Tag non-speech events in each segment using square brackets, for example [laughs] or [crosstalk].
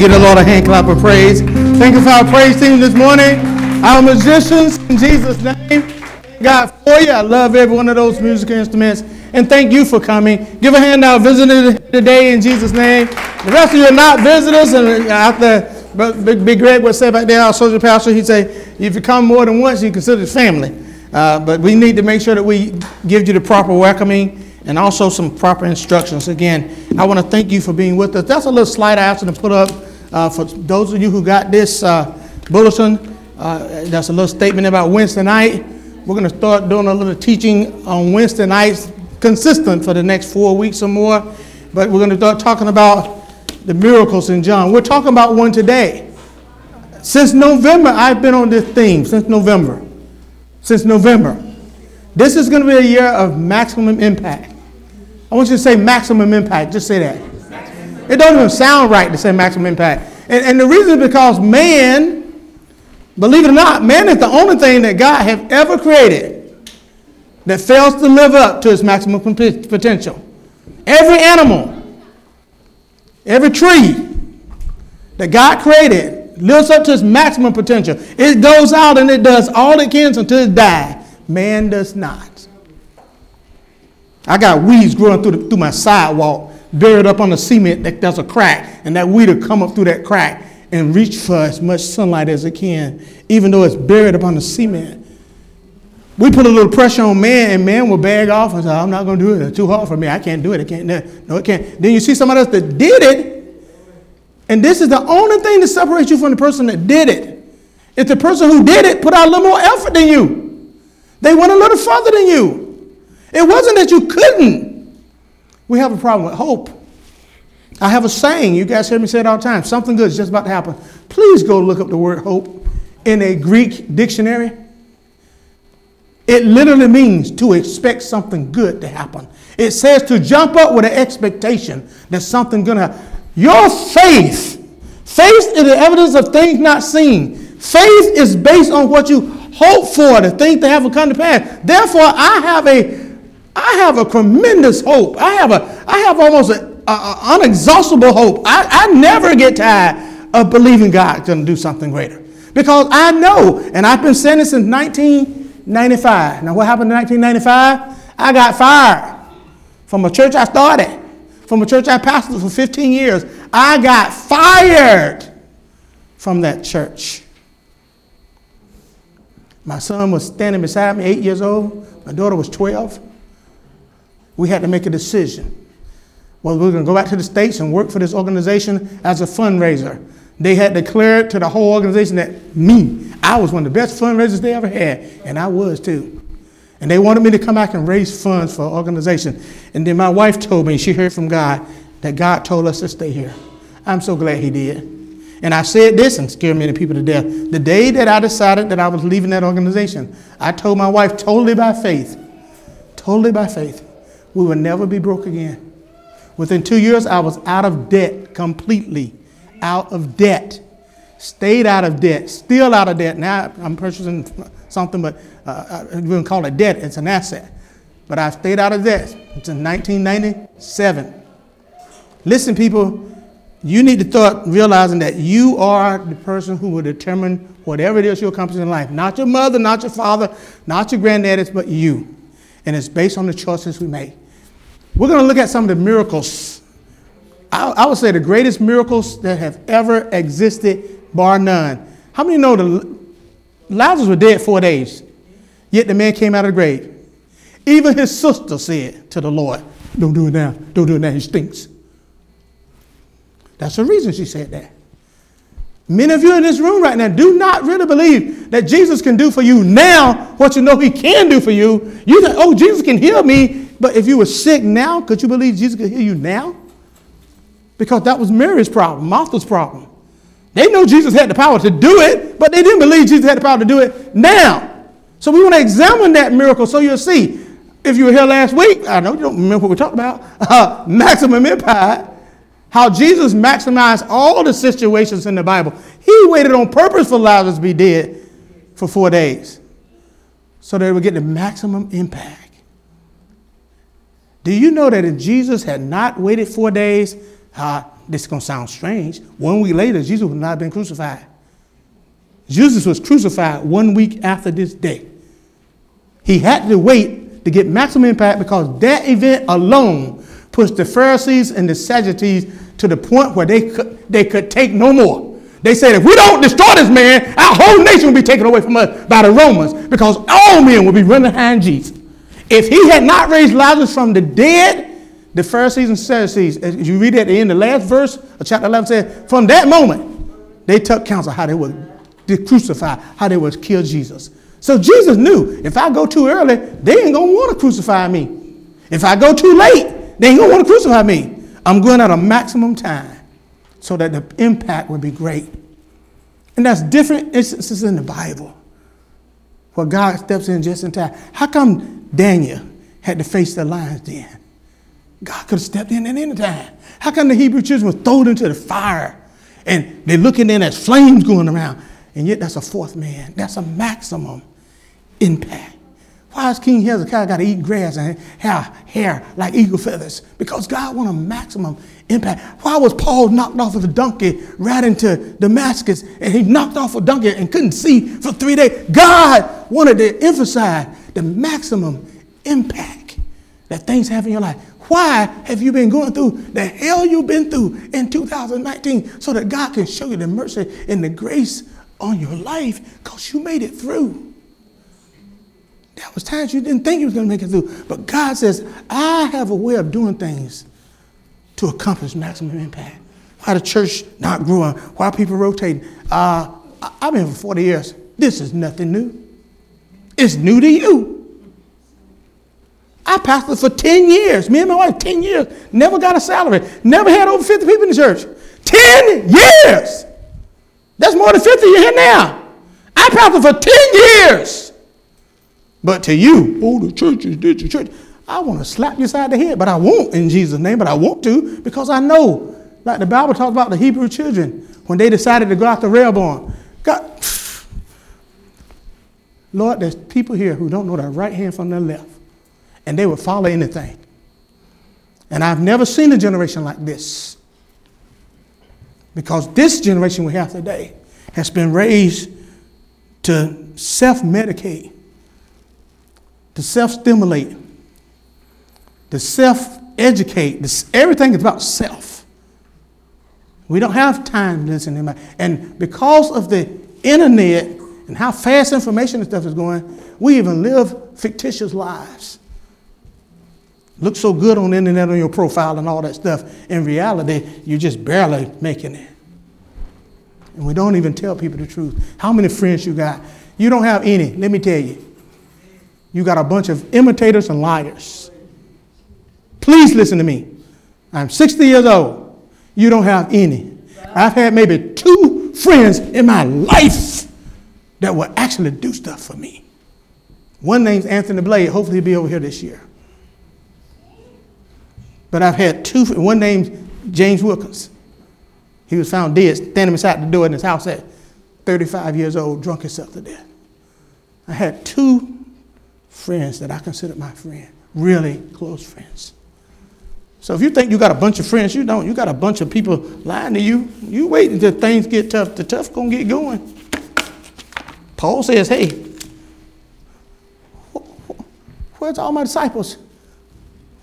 give the Lord a hand clap of praise. Thank you for our praise team this morning. Our musicians, in Jesus' name. God for you. I love every one of those musical instruments. And thank you for coming. Give a hand our visitors today in Jesus' name. The rest of you are not visitors. And after Big, Big Greg would say back there, our social pastor, he'd say, if you come more than once, you consider it family. Uh, but we need to make sure that we give you the proper welcoming and also some proper instructions. Again, I want to thank you for being with us. That's a little slide I asked to put up uh, for those of you who got this uh, bulletin. Uh, that's a little statement about Wednesday night. We're going to start doing a little teaching on Wednesday nights, consistent for the next four weeks or more. But we're going to start talking about the miracles in John. We're talking about one today. Since November, I've been on this theme, since November. Since November. This is going to be a year of maximum impact. I want you to say maximum impact. Just say that. It doesn't even sound right to say maximum impact. And, and the reason is because man, believe it or not, man is the only thing that God has ever created that fails to live up to its maximum potential. Every animal, every tree that God created lives up to its maximum potential. It goes out and it does all it can until it dies. Man does not. I got weeds growing through, the, through my sidewalk, buried up on the cement that there's a crack, and that weed will come up through that crack and reach for as much sunlight as it can, even though it's buried up on the cement. We put a little pressure on man, and man will bag off and say, I'm not going to do it. It's too hard for me. I can't do it. I can't. No, it can't. Then you see somebody else that did it, and this is the only thing that separates you from the person that did it. If the person who did it put out a little more effort than you. They went a little further than you. It wasn't that you couldn't. We have a problem with hope. I have a saying, you guys hear me say it all the time something good is just about to happen. Please go look up the word hope in a Greek dictionary. It literally means to expect something good to happen. It says to jump up with an expectation that something's to happen. Your faith, faith is the evidence of things not seen. Faith is based on what you hope for, the things that haven't come to pass. Therefore, I have a, I have a tremendous hope. I have a, I have almost an unexhaustible hope. I, I never get tired of believing God's going to do something greater because I know, and I've been saying this since 1995. Now, what happened in 1995? I got fired from a church I started, from a church I pastored for 15 years. I got fired from that church. My son was standing beside me, eight years old. My daughter was 12. We had to make a decision. Well, we are going to go back to the States and work for this organization as a fundraiser. They had declared to the whole organization that me, I was one of the best fundraisers they ever had, and I was too. And they wanted me to come back and raise funds for an organization. And then my wife told me, she heard from God, that God told us to stay here. I'm so glad He did. And I said this and scared many people to death. The day that I decided that I was leaving that organization, I told my wife totally by faith, totally by faith, we will never be broke again. Within two years, I was out of debt completely. Out of debt. Stayed out of debt. Still out of debt. Now I'm purchasing something, but uh, I wouldn't call it debt, it's an asset. But I've stayed out of debt since 1997. Listen, people, you need to start realizing that you are the person who will determine whatever it is you'll accomplish in life. Not your mother, not your father, not your granddaddies, but you. And it's based on the choices we make. We're going to look at some of the miracles. I, I would say the greatest miracles that have ever existed, bar none. How many know the Lazarus was dead four days, yet the man came out of the grave. Even his sister said to the Lord, Don't do it now. Don't do it now. He stinks. That's the reason she said that. Many of you in this room right now do not really believe that Jesus can do for you now what you know he can do for you. You think, oh, Jesus can heal me. But if you were sick now, could you believe Jesus could heal you now? Because that was Mary's problem, Martha's problem. They know Jesus had the power to do it, but they didn't believe Jesus had the power to do it now. So we want to examine that miracle so you'll see. If you were here last week, I know you don't remember what we talked about, [laughs] uh, maximum impact how Jesus maximized all the situations in the Bible. He waited on purpose for Lazarus to be dead for four days so it would get the maximum impact. Do you know that if Jesus had not waited four days, Uh, this is going to sound strange. One week later, Jesus would not have been crucified. Jesus was crucified one week after this day. He had to wait to get maximum impact because that event alone pushed the Pharisees and the Sadducees to the point where they could, they could take no more. They said, if we don't destroy this man, our whole nation will be taken away from us by the Romans because all men will be running behind Jesus. If he had not raised Lazarus from the dead, the Pharisees and Sadducees, as you read at the end, the last verse of chapter 11 said, from that moment, they took counsel how they would crucify, how they would kill Jesus. So Jesus knew if I go too early, they ain't gonna want to crucify me. If I go too late, they ain't gonna want to crucify me. I'm going at a maximum time so that the impact would be great. And that's different instances in the Bible where God steps in just in time. How come Daniel had to face the lions then? God could have stepped in at any time. How come the Hebrew children were thrown into the fire and they're looking in as flames going around? And yet that's a fourth man. That's a maximum impact. Why is King Hezekiah got to eat grass and have hair like eagle feathers? Because God wanted a maximum impact. Why was Paul knocked off of a donkey right into Damascus and he knocked off a donkey and couldn't see for three days? God wanted to emphasize the maximum impact that things have in your life. Why have you been going through the hell you've been through in 2019 so that God can show you the mercy and the grace on your life because you made it through? There was times you didn't think you was going to make it through. But God says, I have a way of doing things to accomplish maximum impact. Why the church not growing? Why people rotating? Uh, I've been for 40 years. This is nothing new. It's new to you. I pastored for 10 years. Me and my wife, 10 years. Never got a salary. Never had over 50 people in the church. 10 years. That's more than 50 you here now. I pastored for 10 years. But to you, oh, the church is this, the church. I want to slap you side the head, but I won't in Jesus' name, but I want to because I know, like the Bible talks about the Hebrew children when they decided to go out to Rehoboam. God, [sighs] Lord, there's people here who don't know their right hand from their left, and they will follow anything. And I've never seen a generation like this because this generation we have today has been raised to self medicate to self stimulate, to self educate. Everything is about self. We don't have time to listen to anybody. And because of the internet and how fast information and stuff is going, we even live fictitious lives. Look so good on the internet on your profile and all that stuff. In reality, you're just barely making it. And we don't even tell people the truth. How many friends you got? You don't have any, let me tell you. You got a bunch of imitators and liars. Please listen to me. I'm 60 years old. You don't have any. I've had maybe two friends in my life that will actually do stuff for me. One name's Anthony Blade. Hopefully, he'll be over here this year. But I've had two. One name's James Wilkins. He was found dead standing beside the door in his house at 35 years old, drunk himself to death. I had two friends that I considered my friend, really close friends. So if you think you got a bunch of friends, you don't. You got a bunch of people lying to you. You wait until things get tough. The tough gonna get going. Paul says, "Hey, where's all my disciples?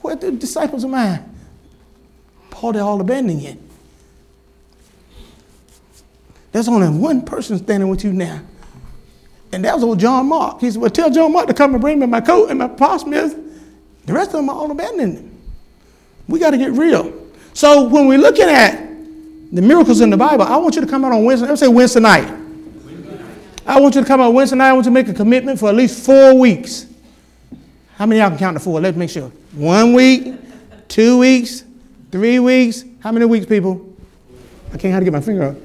Where the disciples of mine? Paul, they all abandoning you. There's only one person standing with you now. And that was old John Mark. He said, Well, tell John Mark to come and bring me my coat and my smith. The rest of them are all abandoning We got to get real. So when we're looking at the miracles in the Bible, I want you to come out on Wednesday. Let's say Wednesday night. I want you to come out Wednesday night. I want you to make a commitment for at least four weeks. How many y'all can count to four? Let's make sure. One week, two weeks, three weeks. How many weeks, people? I can't how to get my finger up.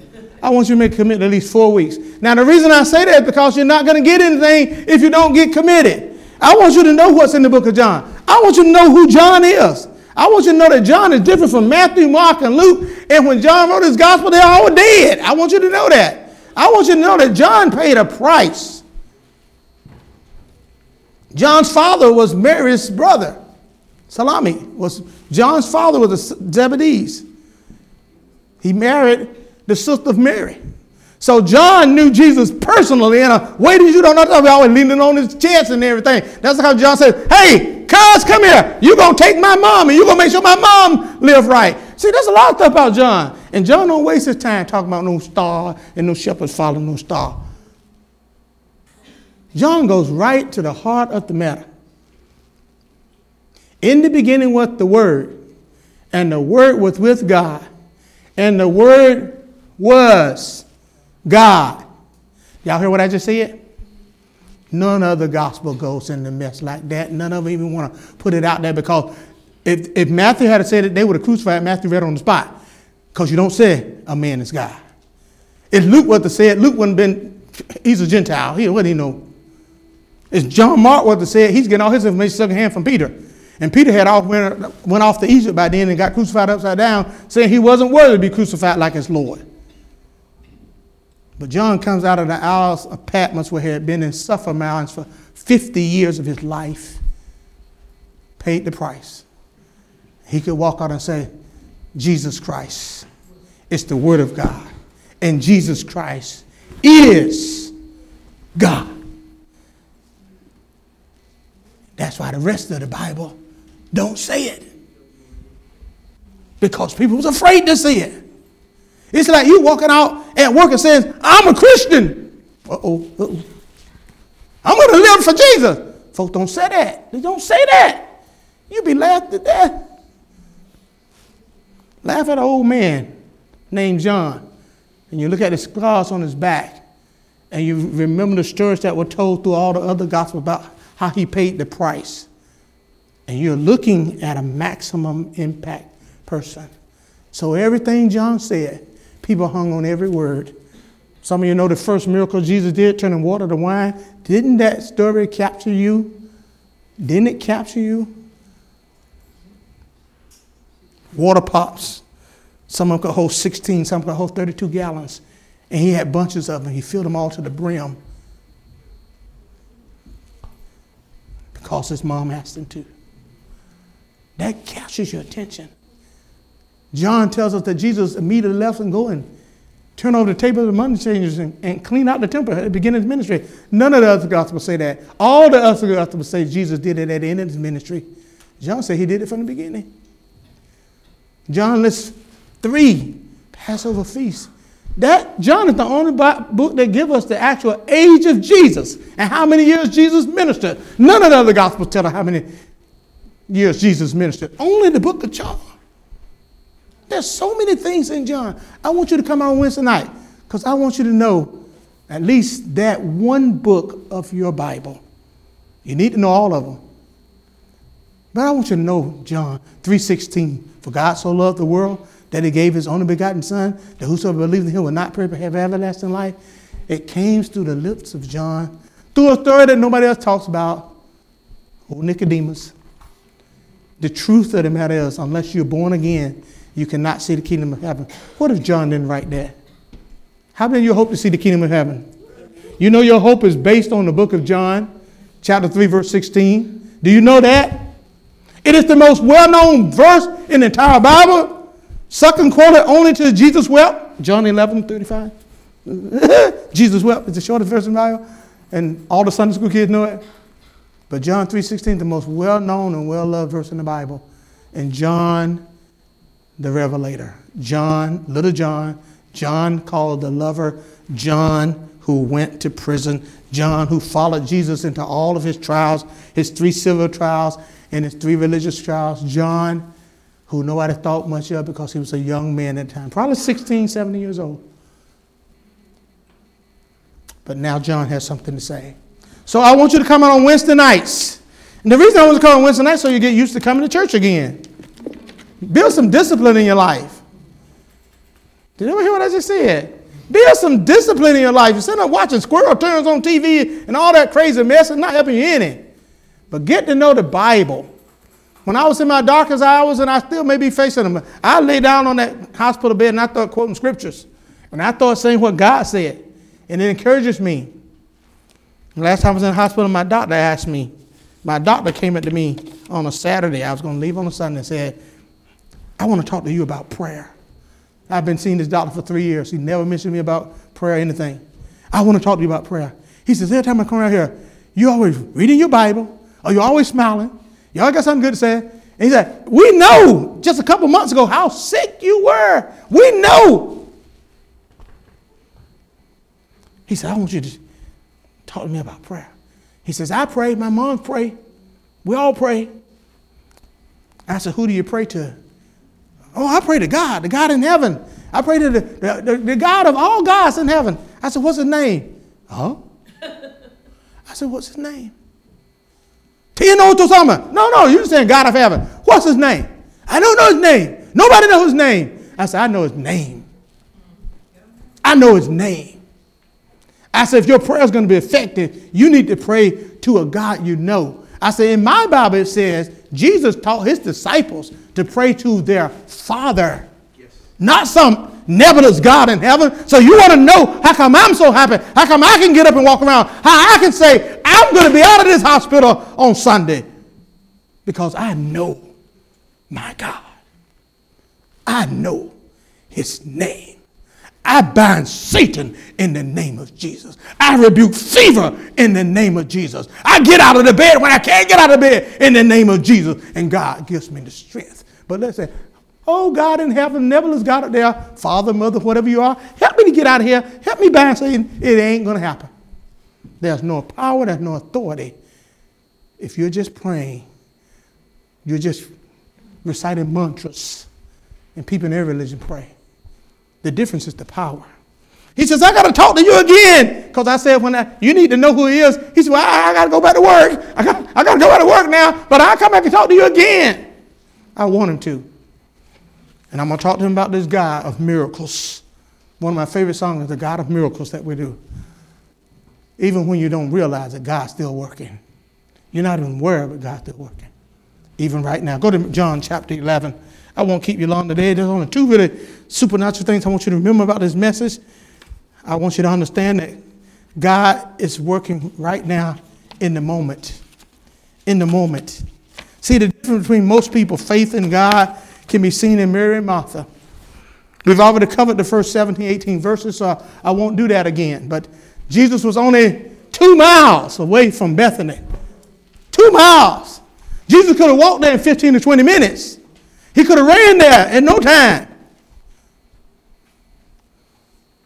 I want you to make a commitment at least four weeks. Now, the reason I say that is because you're not going to get anything if you don't get committed. I want you to know what's in the book of John. I want you to know who John is. I want you to know that John is different from Matthew, Mark, and Luke. And when John wrote his gospel, they're all dead. I want you to know that. I want you to know that John paid a price. John's father was Mary's brother. Salome was John's father was a Zebedees. He married the sister of Mary. So John knew Jesus personally in a way that you don't know. He always leaning on his chest and everything. That's how John said, hey, cuz, come here. You're going to take my mom and you're going to make sure my mom live right. See, there's a lot of stuff about John. And John don't waste his time talking about no star and no shepherds following no star. John goes right to the heart of the matter. In the beginning was the Word, and the Word was with God, and the Word was God. Y'all hear what I just said? None of the gospel goes in the mess like that. None of them even want to put it out there because if, if Matthew had said it, they would have crucified Matthew right on the spot because you don't say a man is God. If Luke was to say it, Luke wouldn't have been, he's a Gentile. He, what do he know? If John Mark to say it, he's getting all his information secondhand from Peter. And Peter had all went, went off to Egypt by then and got crucified upside down, saying he wasn't worthy to be crucified like his Lord. But John comes out of the Isles of Patmos where he had been in suffer mounds for 50 years of his life, paid the price. He could walk out and say, Jesus Christ is the Word of God, and Jesus Christ is God. That's why the rest of the Bible don't say it. Because people was afraid to say it. It's like you walking out at work and saying, I'm a Christian. Uh-oh, uh-oh. I'm going to live for Jesus. Folks don't say that. They don't say that. You be laughed to death. Laugh at an old man named John, and you look at the scars on his back, and you remember the stories that were told through all the other gospels about how he paid the price. And you're looking at a maximum impact person. So everything John said, People hung on every word. Some of you know the first miracle Jesus did, turning water to wine. Didn't that story capture you? Didn't it capture you? Water pops. Some of them could hold 16, some could hold 32 gallons. And he had bunches of them. He filled them all to the brim because his mom asked him to. That captures your attention. John tells us that Jesus immediately left and go and turn over the table of the money changers and, and clean out the temple at the beginning of his ministry. None of the other gospels say that. All the other gospels say Jesus did it at the end of his ministry. John said he did it from the beginning. John lists three Passover feasts. That John is the only book that gives us the actual age of Jesus and how many years Jesus ministered. None of the other gospels tell us how many years Jesus ministered. Only the book of John. There's so many things in John. I want you to come out Wednesday night because I want you to know at least that one book of your Bible. You need to know all of them. But I want you to know John 3:16. For God so loved the world that he gave his only begotten son, that whosoever believes in him will not perish but have everlasting life. It came through the lips of John, through a story that nobody else talks about. Oh, Nicodemus. The truth of the matter is, unless you're born again, you cannot see the kingdom of heaven. What if John didn't write that? How of you hope to see the kingdom of heaven? You know your hope is based on the book of John, chapter 3, verse 16. Do you know that? It is the most well known verse in the entire Bible. Second quoted only to Jesus wept. John 11, 35. [laughs] Jesus wept is the shortest verse in the Bible. And all the Sunday school kids know it. But John 3.16, the most well known and well loved verse in the Bible. And John the Revelator. John, little John, John called the lover, John who went to prison, John who followed Jesus into all of his trials, his three civil trials and his three religious trials, John who nobody thought much of because he was a young man at the time, probably 16, 17 years old. But now John has something to say. So I want you to come out on Wednesday nights. And the reason I want to come on Wednesday nights so you get used to coming to church again. Build some discipline in your life. Did you ever hear what I just said? Build some discipline in your life. You're sitting there watching squirrel turns on TV and all that crazy mess. It's not helping you any. But get to know the Bible. When I was in my darkest hours, and I still may be facing them, I lay down on that hospital bed and I thought quoting scriptures. And I thought saying what God said. And it encourages me. Last time I was in the hospital, my doctor asked me, my doctor came up to me on a Saturday. I was going to leave on a Sunday and said, I want to talk to you about prayer. I've been seeing this doctor for three years. He never mentioned me about prayer or anything. I want to talk to you about prayer. He says, every time I come around here, you always reading your Bible, or you're always smiling. You always got something good to say. And he said, We know just a couple months ago how sick you were. We know. He said, I want you to talk to me about prayer. He says, I pray, my mom pray. We all pray. I said, Who do you pray to? Oh, I pray to God, the God in heaven. I pray to the, the, the, God of all gods in heaven. I said, What's his name? Oh. [laughs] I said, What's his name? Tino Tosama. No, no, you're saying God of heaven. What's his name? I don't know his name. Nobody knows his name. I said, I know his name. I know his name. I said, if your prayer is going to be effective, you need to pray to a God you know. I said, in my Bible, it says Jesus taught his disciples to pray to their Father, yes. not some nebulous God in heaven. So you want to know how come I'm so happy? How come I can get up and walk around? How I can say, I'm going to be out of this hospital on Sunday? Because I know my God. I know his name. I bind Satan in the name of Jesus. I rebuke fever in the name of Jesus. I get out of the bed when I can't get out of bed in the name of Jesus. And God gives me the strength. But let's say, oh God in heaven, nebulous God up there, father, mother, whatever you are, help me to get out of here. Help me bind Satan. It ain't going to happen. There's no power, there's no authority. If you're just praying, you're just reciting mantras, and people in every religion pray. The difference is the power. He says, I got to talk to you again. Because I said, when I, you need to know who he is. He said, well, I, I got to go back to work. I got, I to go back to work now, but I'll come back and talk to you again. I want him to. And I'm going to talk to him about this God of miracles. One of my favorite songs is the God of miracles that we do. Even when you don't realize that God's still working. You're not even aware of it, God's still working. Even right now. Go to John chapter 11. I won't keep you long today. There's only two really supernatural things I want you to remember about this message. I want you to understand that God is working right now in the moment. In the moment. See, the difference between most people, faith in God, can be seen in Mary and Martha. We've already covered the first 17, 18 verses, so I won't do that again. But Jesus was only two miles away from Bethany. Two miles. Jesus could have walked there in 15 to 20 minutes. He could have ran there in no time.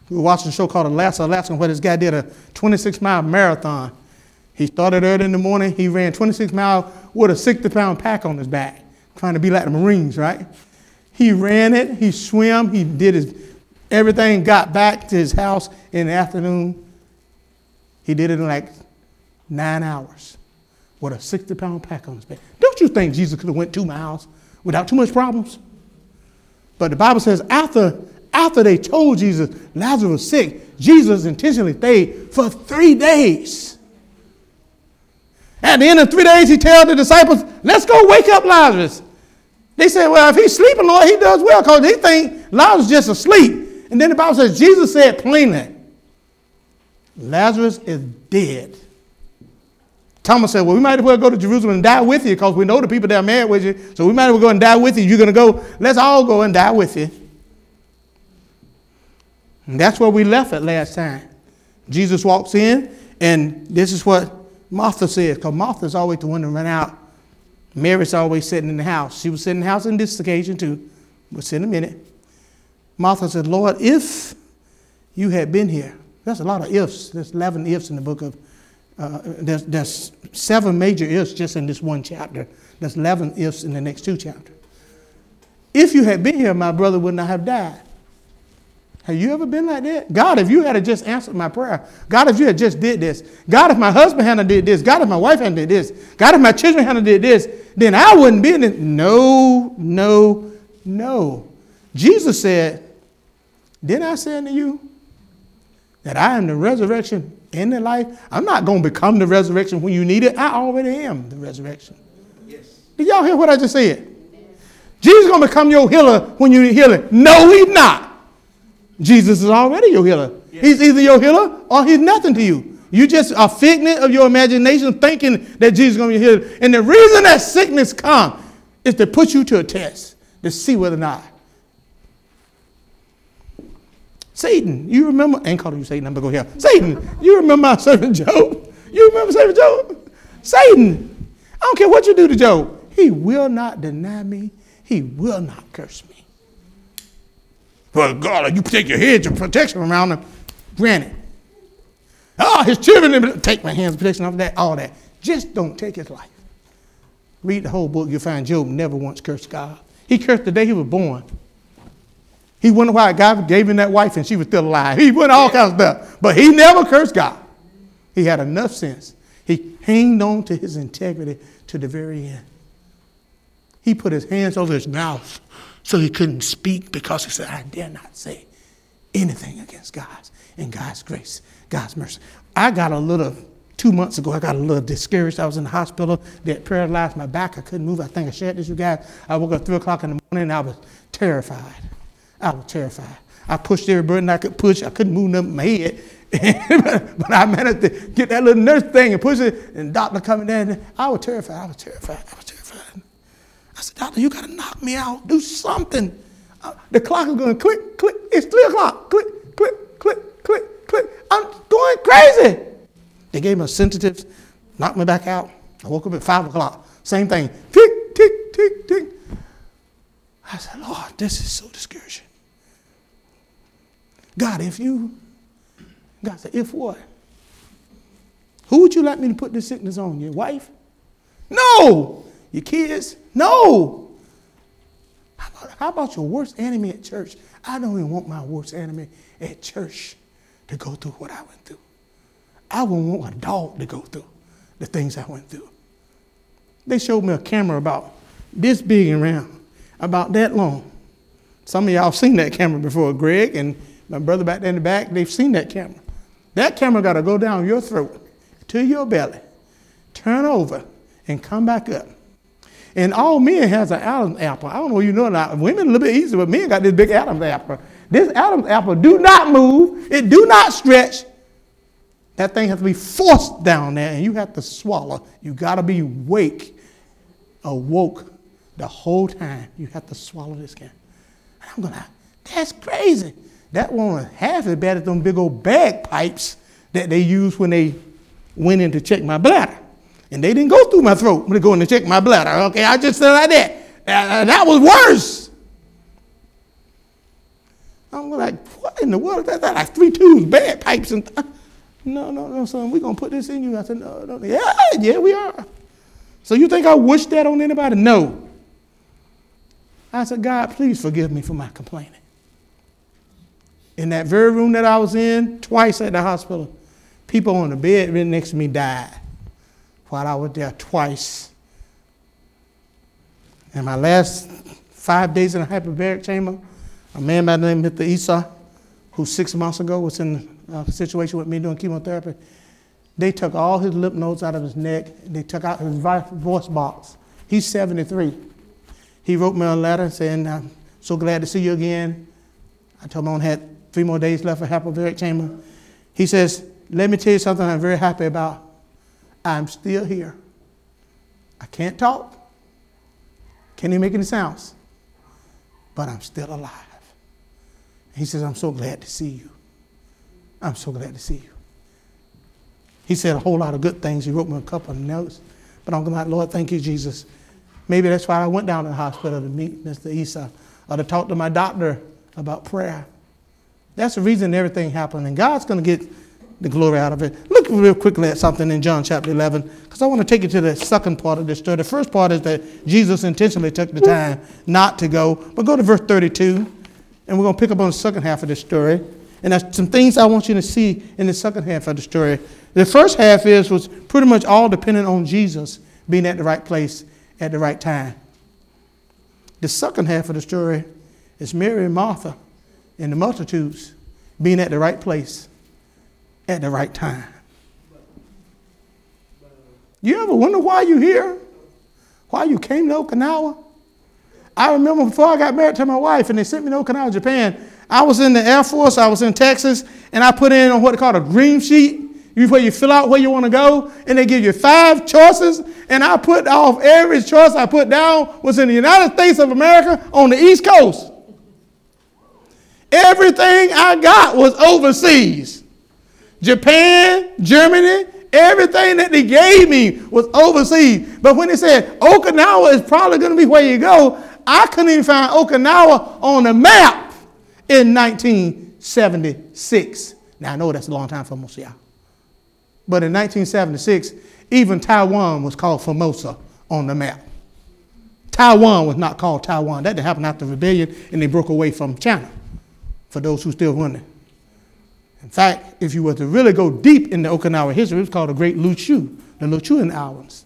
We were watching a show called Alaska, Alaska, where this guy did a 26 mile marathon. He started early in the morning. He ran 26 miles with a 60 pound pack on his back, trying to be like the Marines, right? He ran it, he swam, he did his everything, got back to his house in the afternoon. He did it in like nine hours with a 60 pound pack on his back. Don't you think Jesus could have went two miles without too much problems? But the Bible says after after they told Jesus Lazarus was sick, Jesus intentionally stayed for three days. At the end of three days, he tells the disciples, let's go wake up Lazarus. They said, well, if he's sleeping, Lord, he does well because they think Lazarus just asleep. And then the Bible says, Jesus said plainly, Lazarus is dead. Thomas said, Well, we might as well go to Jerusalem and die with you because we know the people that are married with you. So we might as well go and die with you. You're going to go. Let's all go and die with you. And that's where we left it last time. Jesus walks in, and this is what Martha says, because Martha's always the one to run out. Mary's always sitting in the house. She was sitting in the house on this occasion too. We'll see in a minute. Martha said, Lord, if you had been here, that's a lot of ifs. There's 11 ifs in the book of, uh, there's, there's seven major ifs just in this one chapter. There's 11 ifs in the next two chapters. If you had been here, my brother would not have died. Have you ever been like that? God, if you had just answered my prayer, God, if you had just did this, God, if my husband hadn't did this, God, if my wife hadn't did this, God, if my children hadn't did this, then I wouldn't be in it. No, no, no. Jesus said, Didn't I say unto you that I am the resurrection and the life? I'm not going to become the resurrection when you need it. I already am the resurrection. Yes. Did y'all hear what I just said? Jesus is going to become your healer when you need healing. No, he's not. Jesus is already your healer. Yes. He's either your healer or he's nothing to you. You just a figment of your imagination thinking that Jesus is going to be your healer. And the reason that sickness come is to put you to a test to see whether or not Satan, you remember, I ain't calling you Satan, I'm gonna go here. Satan, you remember my servant Job? You remember servant Job? Satan, I don't care what you do to Job. He will not deny me. He will not curse me. Well, God, you take your hedge of protection around him. Granted. Oh, his children, take my hands of protection off that, all that. Just don't take his life. Read the whole book, you'll find Job never once cursed God. He cursed the day he was born. He wondered why God gave him that wife and she was still alive. He went all kinds of stuff. But he never cursed God. He had enough sense. He hanged on to his integrity to the very end. He put his hands over his mouth so he couldn't speak because he said, I dare not say anything against God's and God's grace, God's mercy. I got a little, two months ago, I got a little discouraged. I was in the hospital. They paralyzed my back. I couldn't move. I think I shared this you guys. I woke up 3 o'clock in the morning and I was terrified. I was terrified. I pushed every button I could push. I couldn't move nothing my head. [laughs] but I managed to get that little nurse thing and push it, and doctor coming down. I was terrified. I was terrified. I was terrified. I said, Doctor, you got to knock me out. Do something. Uh, the clock is going click, click. It's 3 o'clock. Click, click, click, click, click. I'm going crazy. They gave me a sensitive, knocked me back out. I woke up at 5 o'clock. Same thing. Tick, tick, tick, tick. I said, Lord, this is so discouraging. God, if you, God said, if what? Who would you like me to put this sickness on? Your wife? No. Your kids? No. How about, how about your worst enemy at church? I don't even want my worst enemy at church to go through what I went through. I wouldn't want a dog to go through the things I went through. They showed me a camera about this big and round, about that long. Some of y'all seen that camera before, Greg and my brother back there in the back, they've seen that camera. That camera got to go down your throat to your belly, turn over, and come back up. And all men has an Adam's apple. I don't know if you know that. Women a little bit easier, but men got this big Adam's apple. This Adam's apple do not move. It do not stretch. That thing has to be forced down there, and you have to swallow. You got to be awake, awoke the whole time. You have to swallow this can. I'm going to, that's crazy. That wasn't half as bad as them big old bagpipes that they used when they went in to check my bladder. And they didn't go through my throat when they go in to check my bladder. Okay, I just said like that. Uh, that was worse. I'm like, what in the world is that? that like three tubes, bagpipes, and th- no, no, no, son, we're gonna put this in you. I said, no, no, yeah, yeah, we are. So you think I wish that on anybody? No. I said, God, please forgive me for my complaining. In that very room that I was in, twice at the hospital, people on the bed right next to me died while I was there twice. In my last five days in a hyperbaric chamber, a man by the name of Mr. Esau, who six months ago was in a situation with me doing chemotherapy, they took all his lymph nodes out of his neck. They took out his voice box. He's 73. He wrote me a letter saying, I'm so glad to see you again. I told him I had three more days left for hyperbaric chamber. He says, Let me tell you something I'm very happy about. I'm still here. I can't talk, can't even make any sounds, but I'm still alive. He says, I'm so glad to see you. I'm so glad to see you. He said a whole lot of good things. He wrote me a couple of notes, but I'm going like, Lord, thank you, Jesus. Maybe that's why I went down to the hospital to meet Mr. Esau or to talk to my doctor about prayer. That's the reason everything happened. And God's going to get the glory out of it. Look real quickly at something in John chapter 11, because I want to take you to the second part of this story. The first part is that Jesus intentionally took the time not to go. But go to verse 32, and we're going to pick up on the second half of this story. And there's some things I want you to see in the second half of the story. The first half is was pretty much all dependent on Jesus being at the right place at the right time. The second half of the story is Mary and Martha and the multitudes being at the right place at the right time. You ever wonder why you're here? Why you came to Okinawa? I remember before I got married to my wife and they sent me to Okinawa, Japan, I was in the Air Force, I was in Texas, and I put in on what they call a dream sheet. Where you fill out where you want to go, and they give you five choices. And I put off every choice I put down was in the United States of America on the East Coast. Everything I got was overseas. Japan, Germany, everything that they gave me was overseas. But when they said Okinawa is probably going to be where you go, I couldn't even find Okinawa on the map in 1976. Now, I know that's a long time for most of y'all. But in 1976, even Taiwan was called Formosa on the map. Taiwan was not called Taiwan. That happened after the rebellion, and they broke away from China, for those who still wondering. In fact, if you were to really go deep into Okinawa history, it was called the Great Luchu, the Luchuan Islands.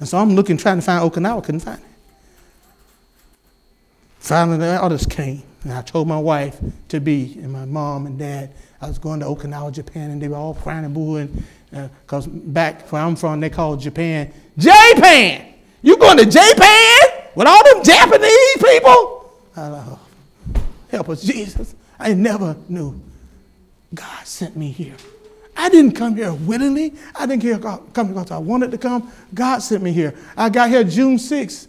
And so I'm looking, trying to find Okinawa, couldn't find it. Finally, the others came, and I told my wife to be, and my mom and dad, I was going to Okinawa, Japan, and they were all crying and booing, because uh, back where I'm from, they called Japan Japan. You going to Japan with all them Japanese people? Oh, help us, Jesus. I never knew God sent me here. I didn't come here willingly. I didn't come because I wanted to come. God sent me here. I got here June 6,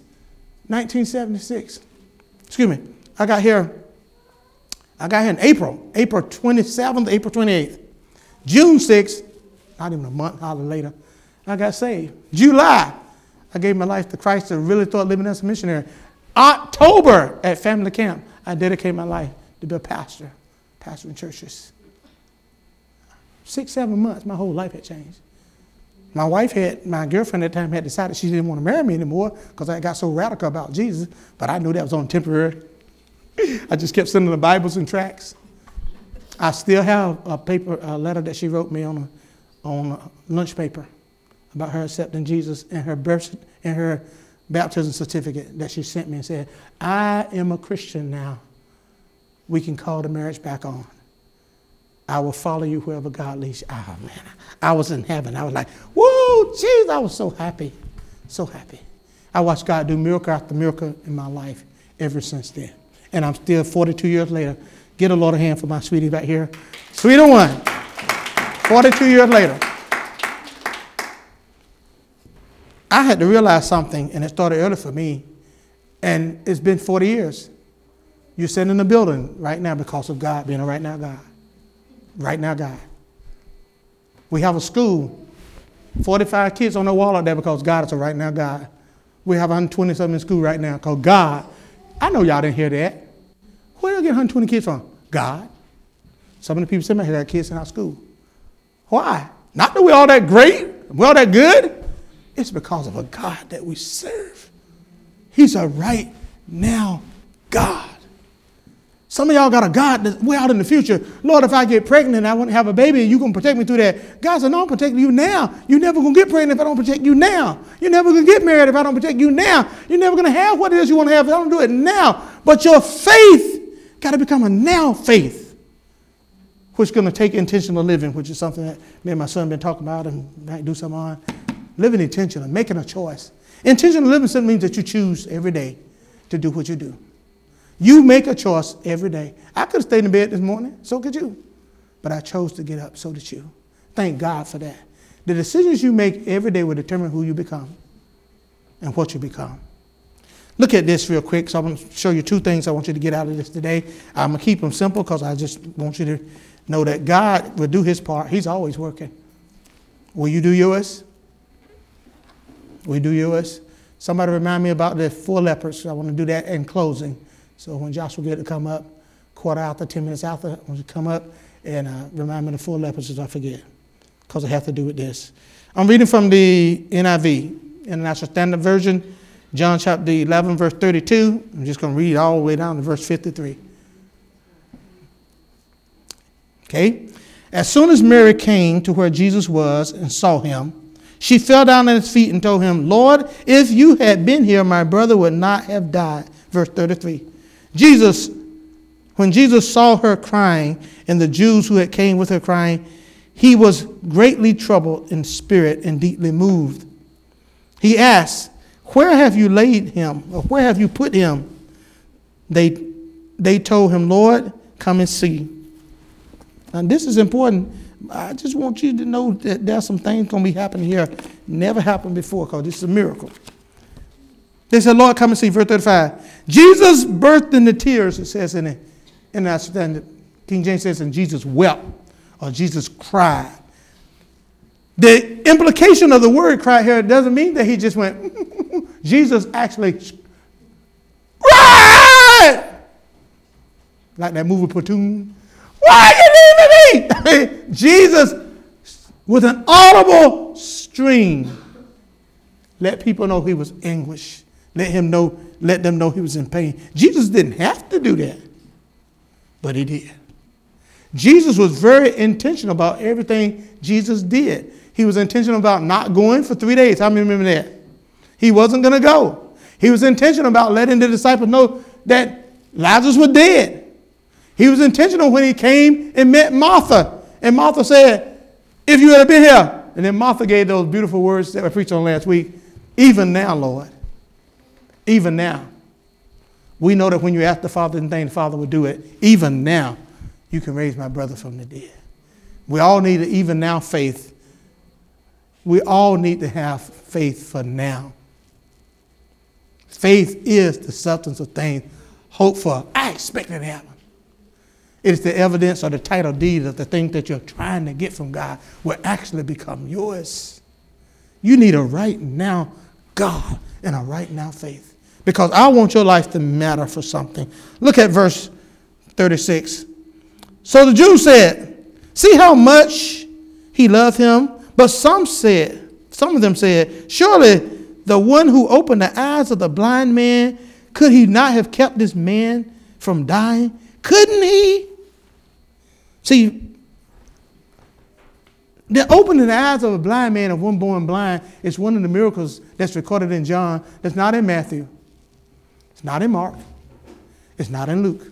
1976. Excuse me. I got here. I got here in April, April 27th, April 28th. June 6th, not even a month later, I got saved. July, I gave my life to Christ and really thought living as a missionary. October at family camp, I dedicated my life to be a pastor, pastoring churches. Six, seven months, my whole life had changed. My wife had, my girlfriend at the time had decided she didn't want to marry me anymore because I got so radical about Jesus, but I knew that was on temporary. [laughs] I just kept sending the Bibles and tracts. I still have a paper, a letter that she wrote me on a, on a lunch paper about her accepting Jesus and her birth and her baptism certificate that she sent me and said, I am a Christian now. We can call the marriage back on. I will follow you wherever God leads you. Oh, man. I was in heaven. I was like, whoa, jeez, I was so happy. So happy. I watched God do miracle after miracle in my life ever since then. And I'm still 42 years later. Get a Lord of hand for my sweetie back here. Sweeter one. 42 years later. I had to realize something, and it started early for me. And it's been 40 years. You're sitting in the building right now because of God being a right now God right now, God. We have a school, 45 kids on the wall out there because God is a right now God. We have 120 something in school right now because God. I know y'all didn't hear that. Where did you get 120 kids from? God. Some of the people said, here got kids in our school. Why? Not that we're all that great, we're all that good. It's because of a God that we serve. He's a right now God. Some of y'all got a God that's way out in the future. Lord, if I get pregnant and I want to have a baby, you going to protect me through that. God said, no, I'm protecting you now. You're never going to get pregnant if I don't protect you now. You're never going to get married if I don't protect you now. You're never going to have what it is you want to have if I don't do it now. But your faith got to become a now faith, which is going to take intentional living, which is something that me and my son been talking about and might do something on. Living intentional, making a choice. Intentional living simply means that you choose every day to do what you do. You make a choice every day. I could have stayed in bed this morning, so could you. But I chose to get up, so did you. Thank God for that. The decisions you make every day will determine who you become and what you become. Look at this real quick. So I'm going to show you two things I want you to get out of this today. I'm going to keep them simple because I just want you to know that God will do his part. He's always working. Will you do yours? Will you do yours? Somebody remind me about the four lepers. I want to do that in closing. So when Joshua get to come up, quarter after, 10 minutes after, want you come up and uh, remind me of the four lepers as I forget, because it have to do with this. I'm reading from the NIV, International Standard Version, John chapter 11, verse 32. I'm just going to read all the way down to verse 53. Okay? As soon as Mary came to where Jesus was and saw him, she fell down at his feet and told him, Lord, if you had been here, my brother would not have died. Verse 33. Jesus, when Jesus saw her crying and the Jews who had came with her crying, he was greatly troubled in spirit and deeply moved. He asked, Where have you laid him? Or where have you put him? They, they told him, Lord, come and see. And this is important. I just want you to know that there's some things going to be happening here. Never happened before because this is a miracle. They said, Lord, come and see. Verse 35. Jesus burst into tears, it says in it. And I understand King James says, and Jesus wept or Jesus cried. The implication of the word cry here doesn't mean that he just went, [laughs] Jesus actually cried. Like that movie Platoon. Why are you leaving me? [laughs] Jesus, with an audible stream, let people know he was anguished. Let him know, let them know he was in pain. Jesus didn't have to do that, but he did. Jesus was very intentional about everything Jesus did. He was intentional about not going for three days. How many remember that? He wasn't going to go. He was intentional about letting the disciples know that Lazarus was dead. He was intentional when he came and met Martha. And Martha said, If you had been here. And then Martha gave those beautiful words that I preached on last week. Even now, Lord. Even now. We know that when you ask the Father anything, the Father will do it. Even now you can raise my brother from the dead. We all need an even now faith. We all need to have faith for now. Faith is the substance of things hoped for. I expect it to happen. It is the evidence or the title deed of the thing that you're trying to get from God will actually become yours. You need a right now God and a right now faith. Because I want your life to matter for something. Look at verse 36. So the Jews said, See how much he loved him? But some said, some of them said, Surely the one who opened the eyes of the blind man, could he not have kept this man from dying? Couldn't he? See, the opening the eyes of a blind man of one born blind is one of the miracles that's recorded in John that's not in Matthew. It's not in Mark. It's not in Luke.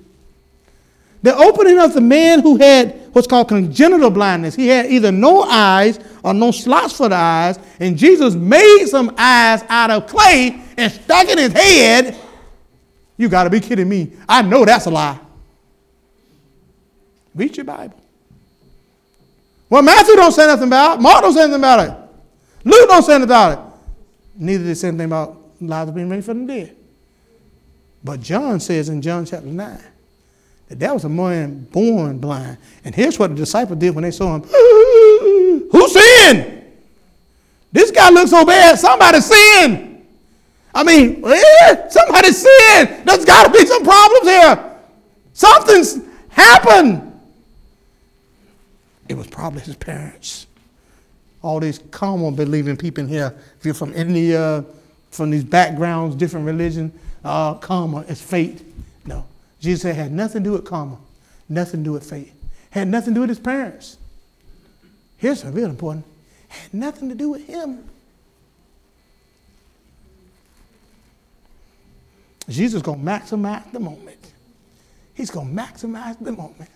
The opening of the man who had what's called congenital blindness. He had either no eyes or no slots for the eyes, and Jesus made some eyes out of clay and stuck in his head. You got to be kidding me. I know that's a lie. Read your Bible. Well, Matthew don't say nothing about it. Mark don't say anything about it. Luke don't say anything about it. Neither did say anything about Lazarus being raised from the dead. But John says in John chapter 9 that that was a man born blind. And here's what the disciples did when they saw him. [gasps] Who sinned? This guy looks so bad. Somebody sinned. I mean, eh, somebody sinned. There's got to be some problems here. Something's happened. It was probably his parents. All these common believing people in here, if you're from India, from these backgrounds, different religion, uh, karma is fate. No. Jesus said had nothing to do with karma, nothing to do with fate, had nothing to do with his parents. Here's a real important had nothing to do with him. Jesus to maximize the moment. He's to maximize the moment.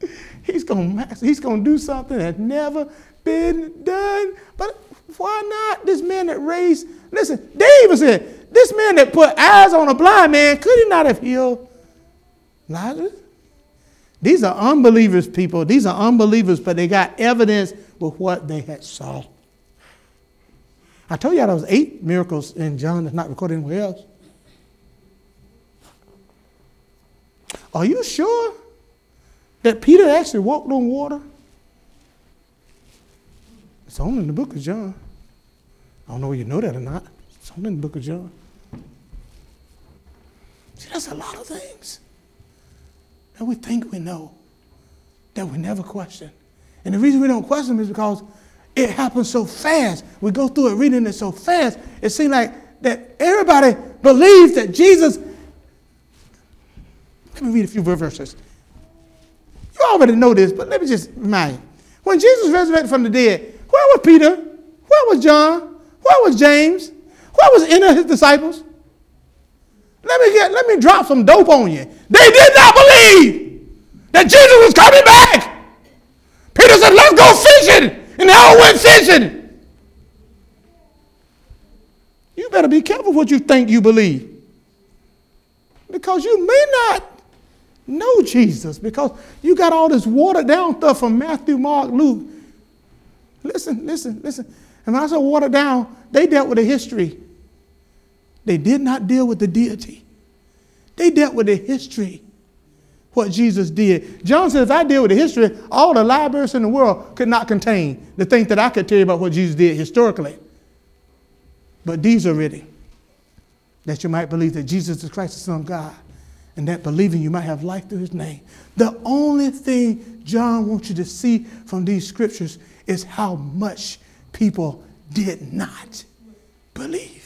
[laughs] He's to max, he's to do something that's never been done. But why not? This man that raised, listen, David said, this man that put eyes on a blind man, could he not have healed Lazarus? These are unbelievers, people. These are unbelievers, but they got evidence with what they had saw. I told you there was eight miracles in John that's not recorded anywhere else. Are you sure that Peter actually walked on water? It's only in the book of John. I don't know whether you know that or not. It's only in the book of John. See, that's a lot of things that we think we know, that we never question. And the reason we don't question is because it happens so fast. We go through it reading it so fast. It seems like that everybody believes that Jesus. Let me read a few verses. You already know this, but let me just remind you. When Jesus resurrected from the dead, where was Peter? Where was John? Where was James? Where was any of his disciples? Let me get, let me drop some dope on you. They did not believe that Jesus was coming back. Peter said, let's go fishing. And they all went fishing. You better be careful what you think you believe. Because you may not know Jesus because you got all this watered down stuff from Matthew, Mark, Luke. Listen, listen, listen. And when I say watered down, they dealt with the history they did not deal with the deity, they dealt with the history. what Jesus did. John says, I deal with the history, all the libraries in the world could not contain the things that I could tell you about what Jesus did historically. But these are written that you might believe that Jesus is Christ, the Son of God, and that believing you might have life through his name. The only thing John wants you to see from these scriptures is how much people did not believe.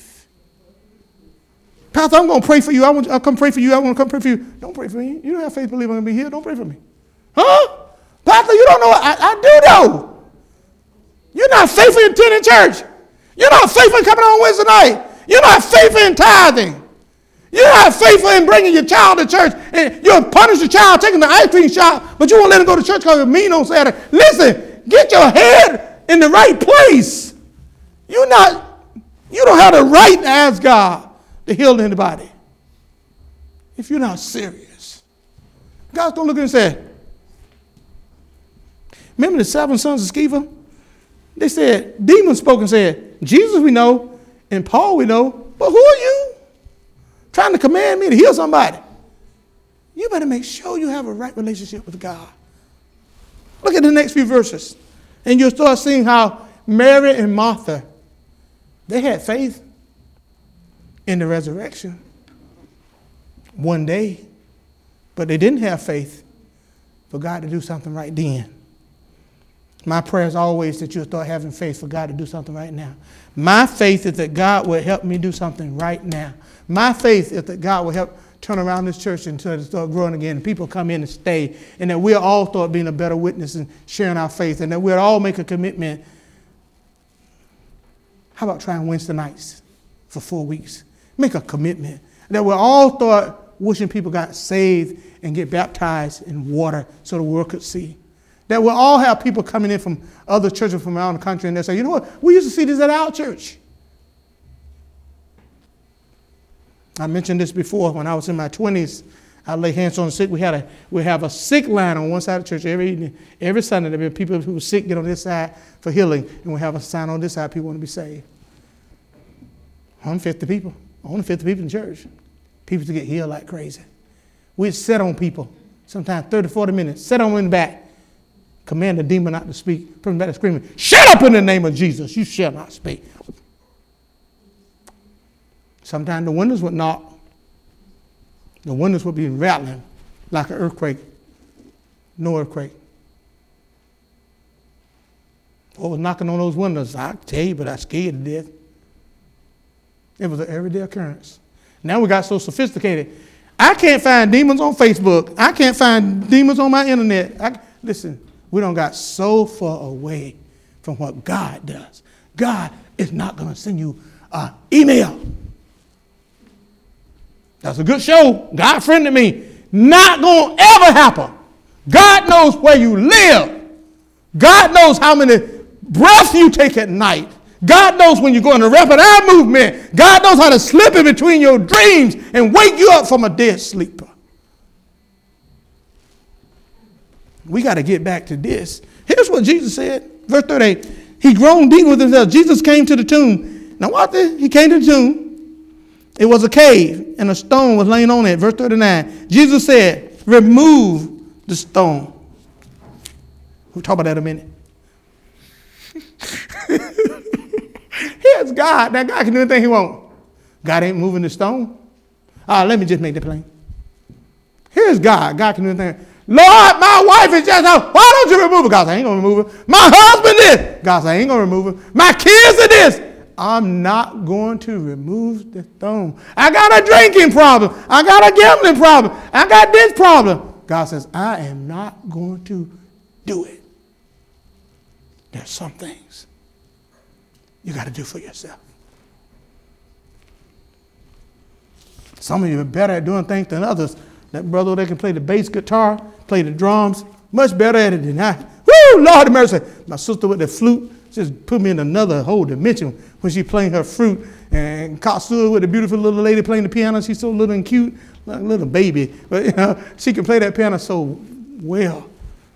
Pastor, I'm going to pray for you. I want to come pray for you. I want to come pray for you. Don't pray for me. You don't have faith believe I'm going to be here. Don't pray for me. Huh? Pastor, you don't know. I, I do know. You're not faithful in attending church. You're not faithful in coming on Wednesday night. You're not faithful in tithing. You're not faithful in bringing your child to church. And you'll punish your child taking the ice cream shop, but you won't let him go to church because it's mean on Saturday. Listen, get your head in the right place. You're not, you don't have the right to ask God to heal anybody if you're not serious. God's going to look and say, Remember the seven sons of Sceva? They said, demons spoke and said, Jesus we know, and Paul we know, but who are you? Trying to command me to heal somebody. You better make sure you have a right relationship with God. Look at the next few verses, and you'll start seeing how Mary and Martha, they had faith in the resurrection one day, but they didn't have faith for God to do something right then. My prayer is always that you'll start having faith for God to do something right now. My faith is that God will help me do something right now. My faith is that God will help turn around this church until it start growing again and people come in and stay and that we'll all start being a better witness and sharing our faith and that we'll all make a commitment. How about trying Wednesday nights for four weeks? Make a commitment that we'll all start wishing people got saved and get baptized in water so the world could see. That we'll all have people coming in from other churches from around the country and they say, you know what, we used to see this at our church. I mentioned this before when I was in my 20s. I lay hands on the sick. We had a we have a sick line on one side of the church every evening, every Sunday. There be people who were sick get on this side for healing, and we have a sign on this side. People want to be saved. 150 people. Only 50 people in church. People to get healed like crazy. We'd sit on people, sometimes 30, 40 minutes, sit on them in the back, command the demon not to speak, put them back screaming, Shut up in the name of Jesus, you shall not speak. Sometimes the windows would knock, the windows would be rattling like an earthquake. No earthquake. What was knocking on those windows? I tell you, but I scared to death. It was an everyday occurrence. Now we got so sophisticated. I can't find demons on Facebook. I can't find demons on my internet. I, listen, we don't got so far away from what God does. God is not going to send you an email. That's a good show. God friended me. Not going to ever happen. God knows where you live. God knows how many breaths you take at night. God knows when you're going to rapid eye movement. God knows how to slip in between your dreams and wake you up from a dead sleeper. We got to get back to this. Here's what Jesus said, verse 38. He groaned deep with himself. Jesus came to the tomb. Now, what? The, he came to the tomb. It was a cave, and a stone was laying on it. Verse 39. Jesus said, Remove the stone. We'll talk about that a minute. [laughs] Here's God. That God can do anything he wants. God ain't moving the stone. Ah, let me just make the plain. Here's God. God can do anything. Lord, my wife is just out. Why don't you remove her? God said, I ain't going to remove her. My husband is. God said, I ain't going to remove her. My kids are this. I'm not going to remove the stone. I got a drinking problem. I got a gambling problem. I got this problem. God says, I am not going to do it. There's some things you got to do for yourself. Some of you are better at doing things than others. That brother, they can play the bass guitar, play the drums, much better at it than I. Woo, Lord of mercy. My sister with the flute just put me in another whole dimension when she playing her flute. And Katsua with the beautiful little lady playing the piano. She's so little and cute, like a little baby. But you know, she can play that piano so well.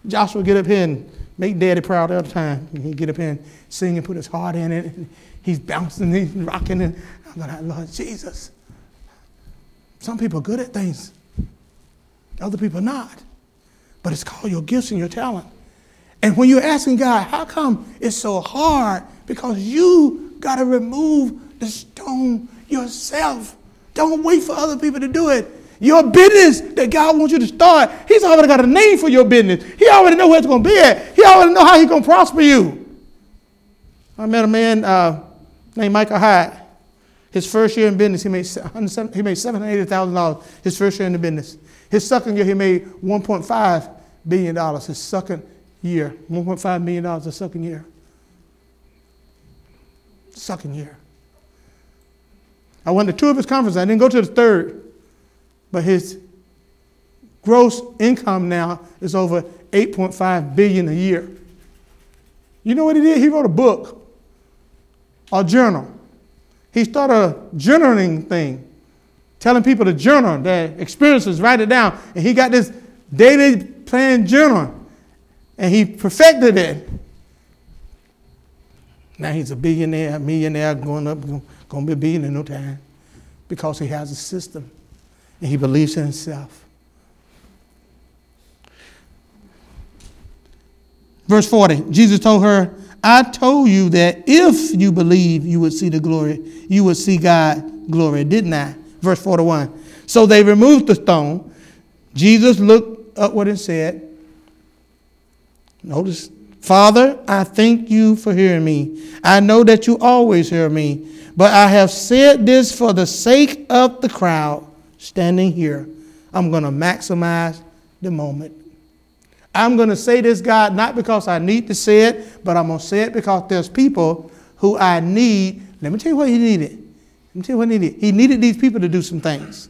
Joshua get up here and make daddy proud all the time. He get up here and sing and put his heart in it. And he's bouncing, he's rocking. And I'm like, Lord Jesus. Some people are good at things. Other people are not. But it's called your gifts and your talent. And when you're asking God, how come it's so hard? Because you got to remove the stone yourself. Don't wait for other people to do it. Your business that God wants you to start, He's already got a name for your business. He already know where it's going to be at. He already know how He's going to prosper you. I met a man uh, named Michael Hyatt. His first year in business, he made he made seven hundred eighty thousand dollars. His first year in the business. His second year, he made one point five billion dollars. His second year, one point five million dollars. The second year. Second year. I went to two of his conferences. I didn't go to the third, but his gross income now is over 8.5 billion a year. You know what he did? He wrote a book, a journal. He started a journaling thing, telling people to journal their experiences, write it down. And he got this daily plan journal, and he perfected it. Now he's a billionaire, millionaire, going up, going to be a billionaire in no time because he has a system and he believes in himself. Verse 40, Jesus told her, I told you that if you believe, you would see the glory, you would see God glory, didn't I? Verse 41. So they removed the stone. Jesus looked upward and said, Notice, Father, I thank you for hearing me. I know that you always hear me, but I have said this for the sake of the crowd standing here. I'm going to maximize the moment. I'm going to say this, God, not because I need to say it, but I'm going to say it because there's people who I need. Let me tell you what he needed. Let me tell you what he needed. He needed these people to do some things.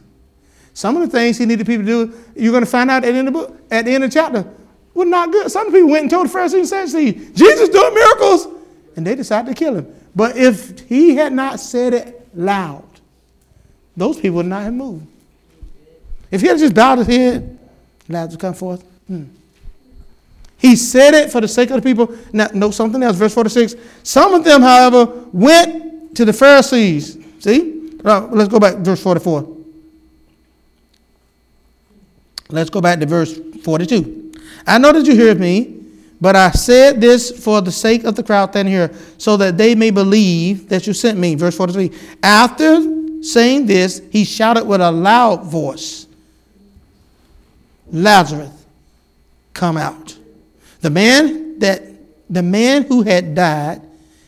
Some of the things he needed people to do, you're going to find out at the end of the book, at the end of the chapter, were not good. Some people went and told the Pharisees and Sadducees, Jesus doing miracles, and they decided to kill him. But if he had not said it loud, those people would not have moved. If he had just bowed his head, Lazarus come forth. Hmm. He said it for the sake of the people. Now, note something else, verse 46. Some of them, however, went to the Pharisees. See? Uh, let's go back to verse 44. Let's go back to verse 42. I know that you hear me, but I said this for the sake of the crowd standing here, so that they may believe that you sent me. Verse 43. After saying this, he shouted with a loud voice, Lazarus, come out. The man that the man who had died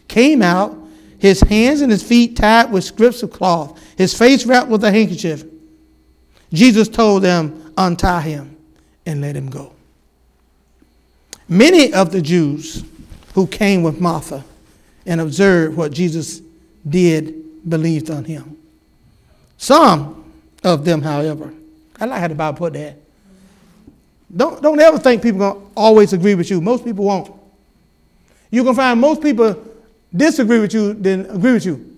came out, his hands and his feet tied with strips of cloth, his face wrapped with a handkerchief. Jesus told them, Untie him and let him go. Many of the Jews who came with Martha and observed what Jesus did believed on him. Some of them, however, I like how the Bible put that. Don't, don't ever think people are going to always agree with you. Most people won't. You're going to find most people disagree with you than agree with you.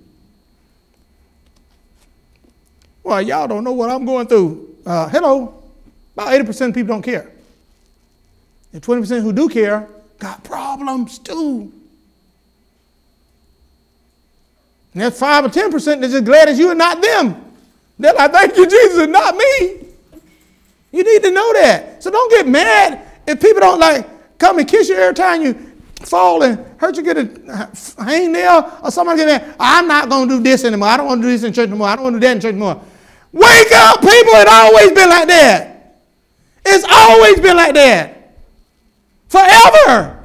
Well, y'all don't know what I'm going through. Uh, hello. About 80% of people don't care. And 20% who do care got problems too. And that's 5 or 10% that's just glad as you and not them. They're like, thank you, Jesus, and not me. You need to know that. So don't get mad if people don't like come and kiss you every time you fall and hurt you get a hangnail or somebody get mad. I'm not going to do this anymore. I don't want to do this in church anymore. I don't want to do that in church anymore. Wake up, people. It's always been like that. It's always been like that. Forever.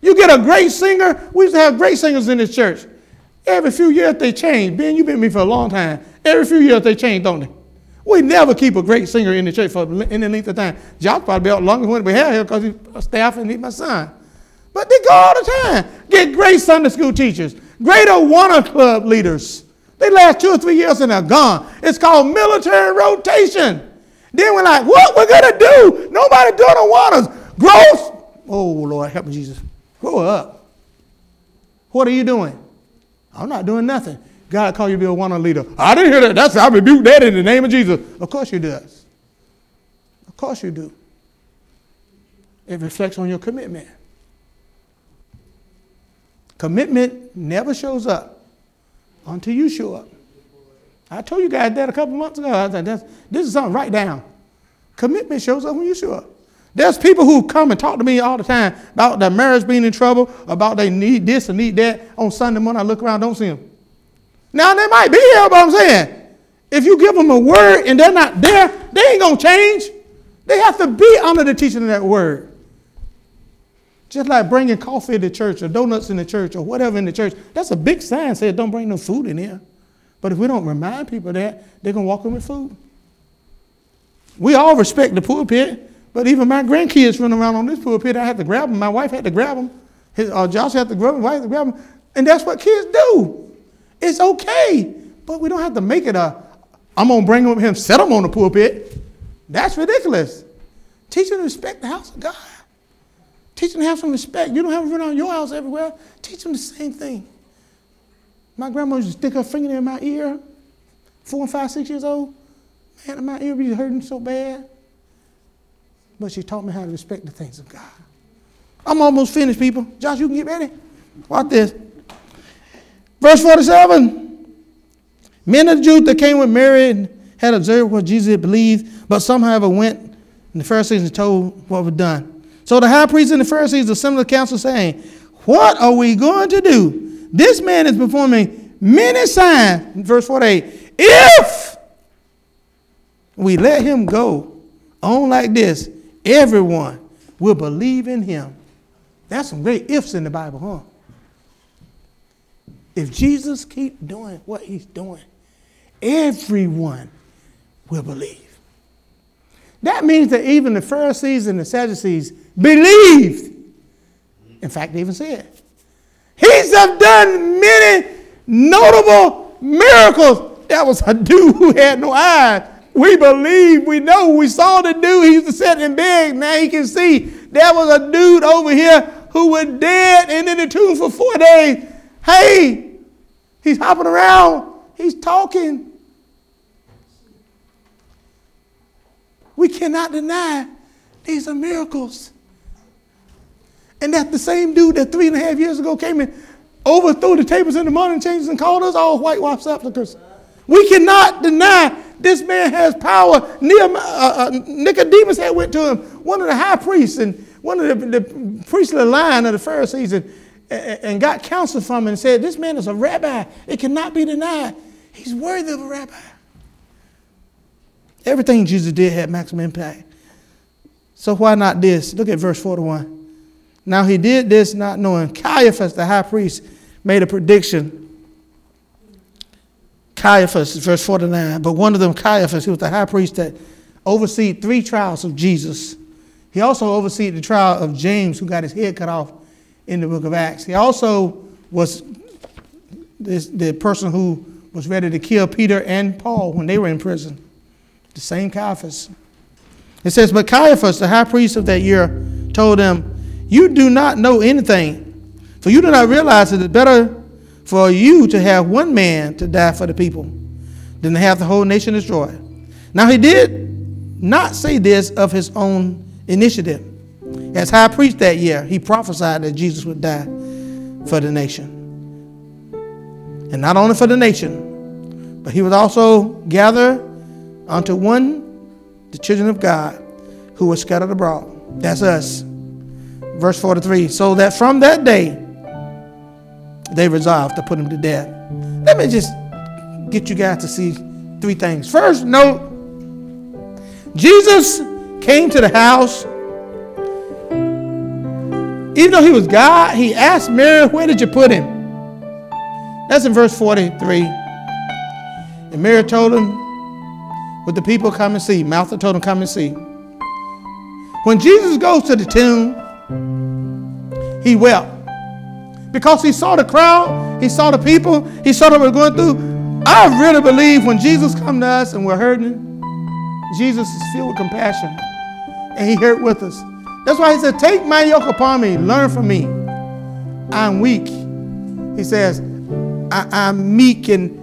You get a great singer. We used to have great singers in this church. Every few years they change. Ben, you've been with me for a long time. Every few years they change, don't they? We never keep a great singer in the church for any length of time. Josh probably be longer when we have him because he's a uh, staff and he's my son. But they go all the time. Get great Sunday school teachers, great Awana club leaders. They last two or three years and they're gone. It's called military rotation. Then we're like, what we're gonna do? Nobody doing Awanas. Gross. Oh Lord, help me, Jesus. Grow up. What are you doing? I'm not doing nothing. God called you to be a Awana leader. I didn't hear that. That's I rebuke that in the name of Jesus. Of course you does. Of course you do. It reflects on your commitment. Commitment never shows up until you show up. I told you guys that a couple months ago. I said, this is something, write down. Commitment shows up when you show up. There's people who come and talk to me all the time about their marriage being in trouble, about they need this and need that. On Sunday morning, I look around, don't see them. Now they might be here, but I'm saying, if you give them a word and they're not there, they ain't gonna change. They have to be under the teaching of that word. Just like bringing coffee to church or donuts in the church or whatever in the church. That's a big sign saying don't bring no food in here. But if we don't remind people that, they're going to walk in with food. We all respect the pulpit, but even my grandkids run around on this pulpit. I had to grab them. My wife had to grab them. His, uh, Josh had to grab them. Wife had to grab them. And that's what kids do. It's okay. But we don't have to make it a, I'm going to bring him, set him on the pulpit. That's ridiculous. Teach them to respect the house of God. Teach them to have some respect. You don't have to run around your house everywhere. Teach them the same thing. My grandma used to stick her finger in my ear, four and five, six years old. Man, my ear be hurting so bad. But she taught me how to respect the things of God. I'm almost finished, people. Josh, you can get ready. Watch this. Verse 47. Men of the Jews that came with Mary had observed what Jesus had believed, but some, however, went and the Pharisees and told what was done. So the high priest and the Pharisees assembled the council, saying, What are we going to do? This man is performing many signs. Verse 48 If we let him go on like this, everyone will believe in him. That's some great ifs in the Bible, huh? If Jesus keep doing what he's doing, everyone will believe. That means that even the Pharisees and the Sadducees believed. In fact, they even said, He's have done many notable miracles. That was a [laughs] dude who had no eyes. We believe, we know, we saw the dude. He used to sit. Now he can see. There was a dude over here who was dead and in the tomb for four days. Hey, he's hopping around. He's talking. We cannot deny these are miracles. And that's the same dude that three and a half years ago came and overthrew the tables in the morning changes and called us all whitewashed sepulchres. We cannot deny this man has power. Uh, uh, Nicodemus had went to him, one of the high priests and one of the, the priestly line of the Pharisees, and, and got counsel from him and said, This man is a rabbi. It cannot be denied. He's worthy of a rabbi. Everything Jesus did had maximum impact. So why not this? Look at verse 41. Now he did this not knowing. Caiaphas, the high priest, made a prediction. Caiaphas, verse 49. But one of them, Caiaphas, he was the high priest that overseed three trials of Jesus. He also overseed the trial of James, who got his head cut off in the book of Acts. He also was this, the person who was ready to kill Peter and Paul when they were in prison. The same Caiaphas. It says, But Caiaphas, the high priest of that year, told them, You do not know anything, for you do not realize that it's better for you to have one man to die for the people than to have the whole nation destroyed. Now, he did not say this of his own initiative. As high priest that year, he prophesied that Jesus would die for the nation. And not only for the nation, but he would also gather unto one the children of God who were scattered abroad. That's us. Verse 43 So that from that day they resolved to put him to death. Let me just get you guys to see three things. First, note Jesus came to the house. Even though he was God, he asked Mary, Where did you put him? That's in verse 43. And Mary told him, but the people come and see. Martha told him, Come and see. When Jesus goes to the tomb, he wept because he saw the crowd, he saw the people, he saw what we're going through. I really believe when Jesus comes to us and we're hurting, Jesus is filled with compassion and he hurt with us. That's why he said, Take my yoke upon me, learn from me. I'm weak. He says, I, am meek and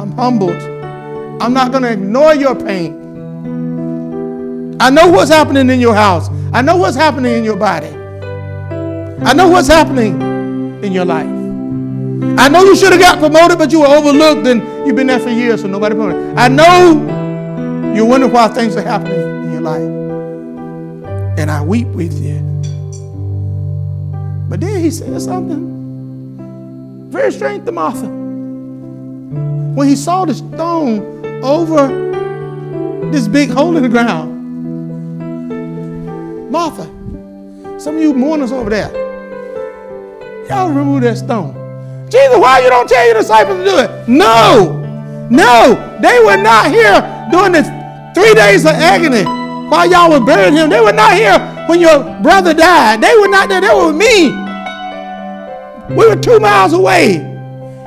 I'm humbled. I'm not going to ignore your pain. I know what's happening in your house. I know what's happening in your body. I know what's happening in your life. I know you should have got promoted, but you were overlooked and you've been there for years, so nobody promoted. I know you're wondering why things are happening in your your life. And I weep with you. But then he said something very strange to Martha. When he saw the stone over this big hole in the ground, Martha, some of you mourners over there, y'all remove that stone. Jesus, why you don't tell your disciples to do it? No, no, they were not here during the three days of agony while y'all were burying him. They were not here when your brother died. They were not there. They were with me. We were two miles away.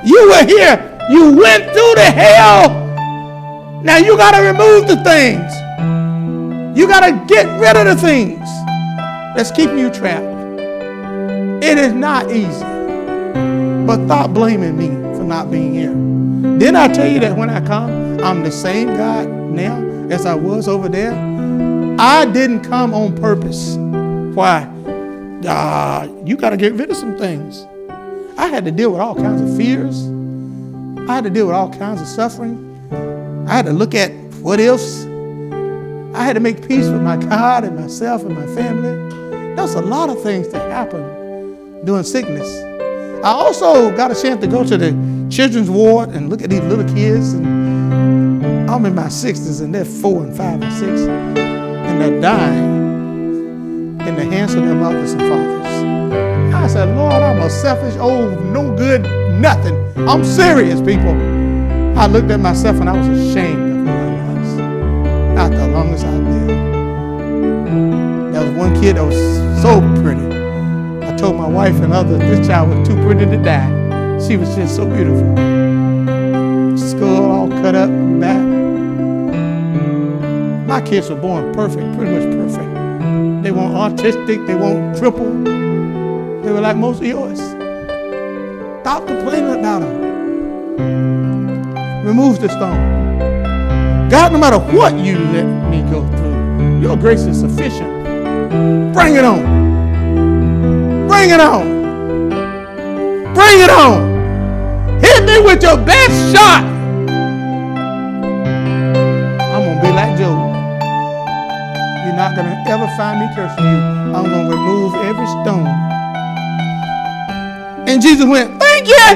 You were here. You went through the hell. Now you got to remove the things. You got to get rid of the things that's keeping you trapped. It is not easy. But stop blaming me for not being here. Didn't I tell you that when I come, I'm the same God now as I was over there? I didn't come on purpose. Why? Uh, you got to get rid of some things. I had to deal with all kinds of fears. I had to deal with all kinds of suffering. I had to look at what ifs. I had to make peace with my God and myself and my family. There's a lot of things that happen during sickness. I also got a chance to go to the children's ward and look at these little kids. And I'm in my 60s and they're four and five and six. And they're dying in the hands of their mothers and fathers. I said, Lord, I'm a selfish, old, no good nothing. I'm serious, people. I looked at myself and I was ashamed of who I was. Not the longest I lived. There was one kid that was so pretty. I told my wife and others this child was too pretty to die. She was just so beautiful. Skull all cut up back. My kids were born perfect, pretty much perfect. They weren't autistic, they weren't triple. They were like most of yours. Stop complaining about them. Remove the stone. God, no matter what you let me go through, your grace is sufficient. Bring it on. Bring it on. Bring it on. Hit me with your best shot. I'm going to be like Job. Not going to ever find me cursing you. I'm going to remove every stone. And Jesus went, Thank you.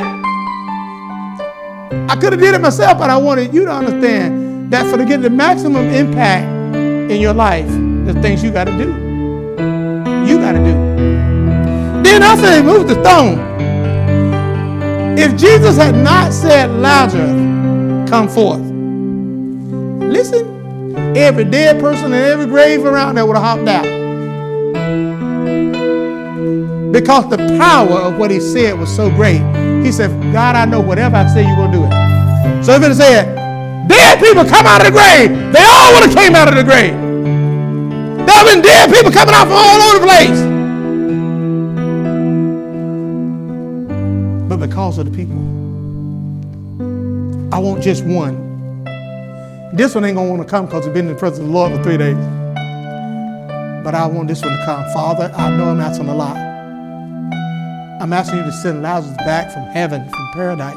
I could have did it myself, but I wanted you to understand that for to get the maximum impact in your life, the things you got to do. You got to do. Then I said, move the stone. If Jesus had not said, Lazarus, come forth, every dead person in every grave around there would have hopped out. Because the power of what he said was so great. He said, God, I know whatever I say, you're going to do it. So if it said, dead people come out of the grave, they all would have came out of the grave. There have been dead people coming out from all over the place. But because of the people, I want just one. This one ain't to want to come because we've been in the presence of the Lord for three days. But I want this one to come. Father, I know I'm asking a lot. I'm asking you to send Lazarus back from heaven, from paradise.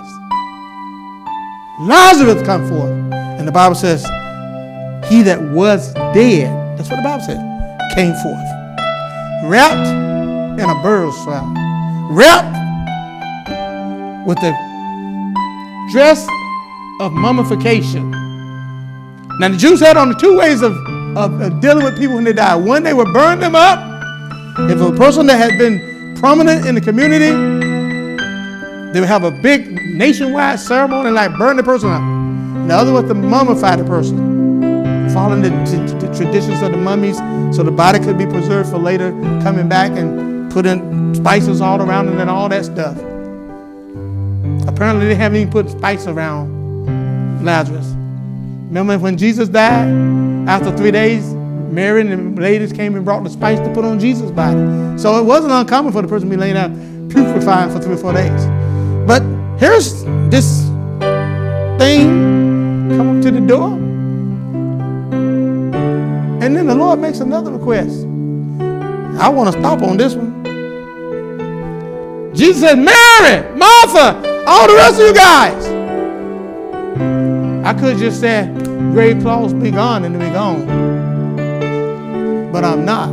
Lazarus come forth. And the Bible says, he that was dead, that's what the Bible says, came forth. Wrapped in a burial shroud. Wrapped with the dress of mummification. Now the Jews had on the two ways of, of, of dealing with people when they died. One, they would burn them up. If a person that had been prominent in the community, they would have a big nationwide ceremony and like burn the person up. The other was to mummify the person, following the, the, the traditions of the mummies so the body could be preserved for later coming back and putting spices all around it and all that stuff. Apparently, they haven't even put spice around Lazarus. Remember when Jesus died? After three days, Mary and the ladies came and brought the spice to put on Jesus' body. So it wasn't uncommon for the person to be laying out putrefying for three or four days. But here's this thing come up to the door. And then the Lord makes another request. I want to stop on this one. Jesus said, Mary, Martha, all the rest of you guys. I could just say, grave clothes be gone and be gone. but I'm not.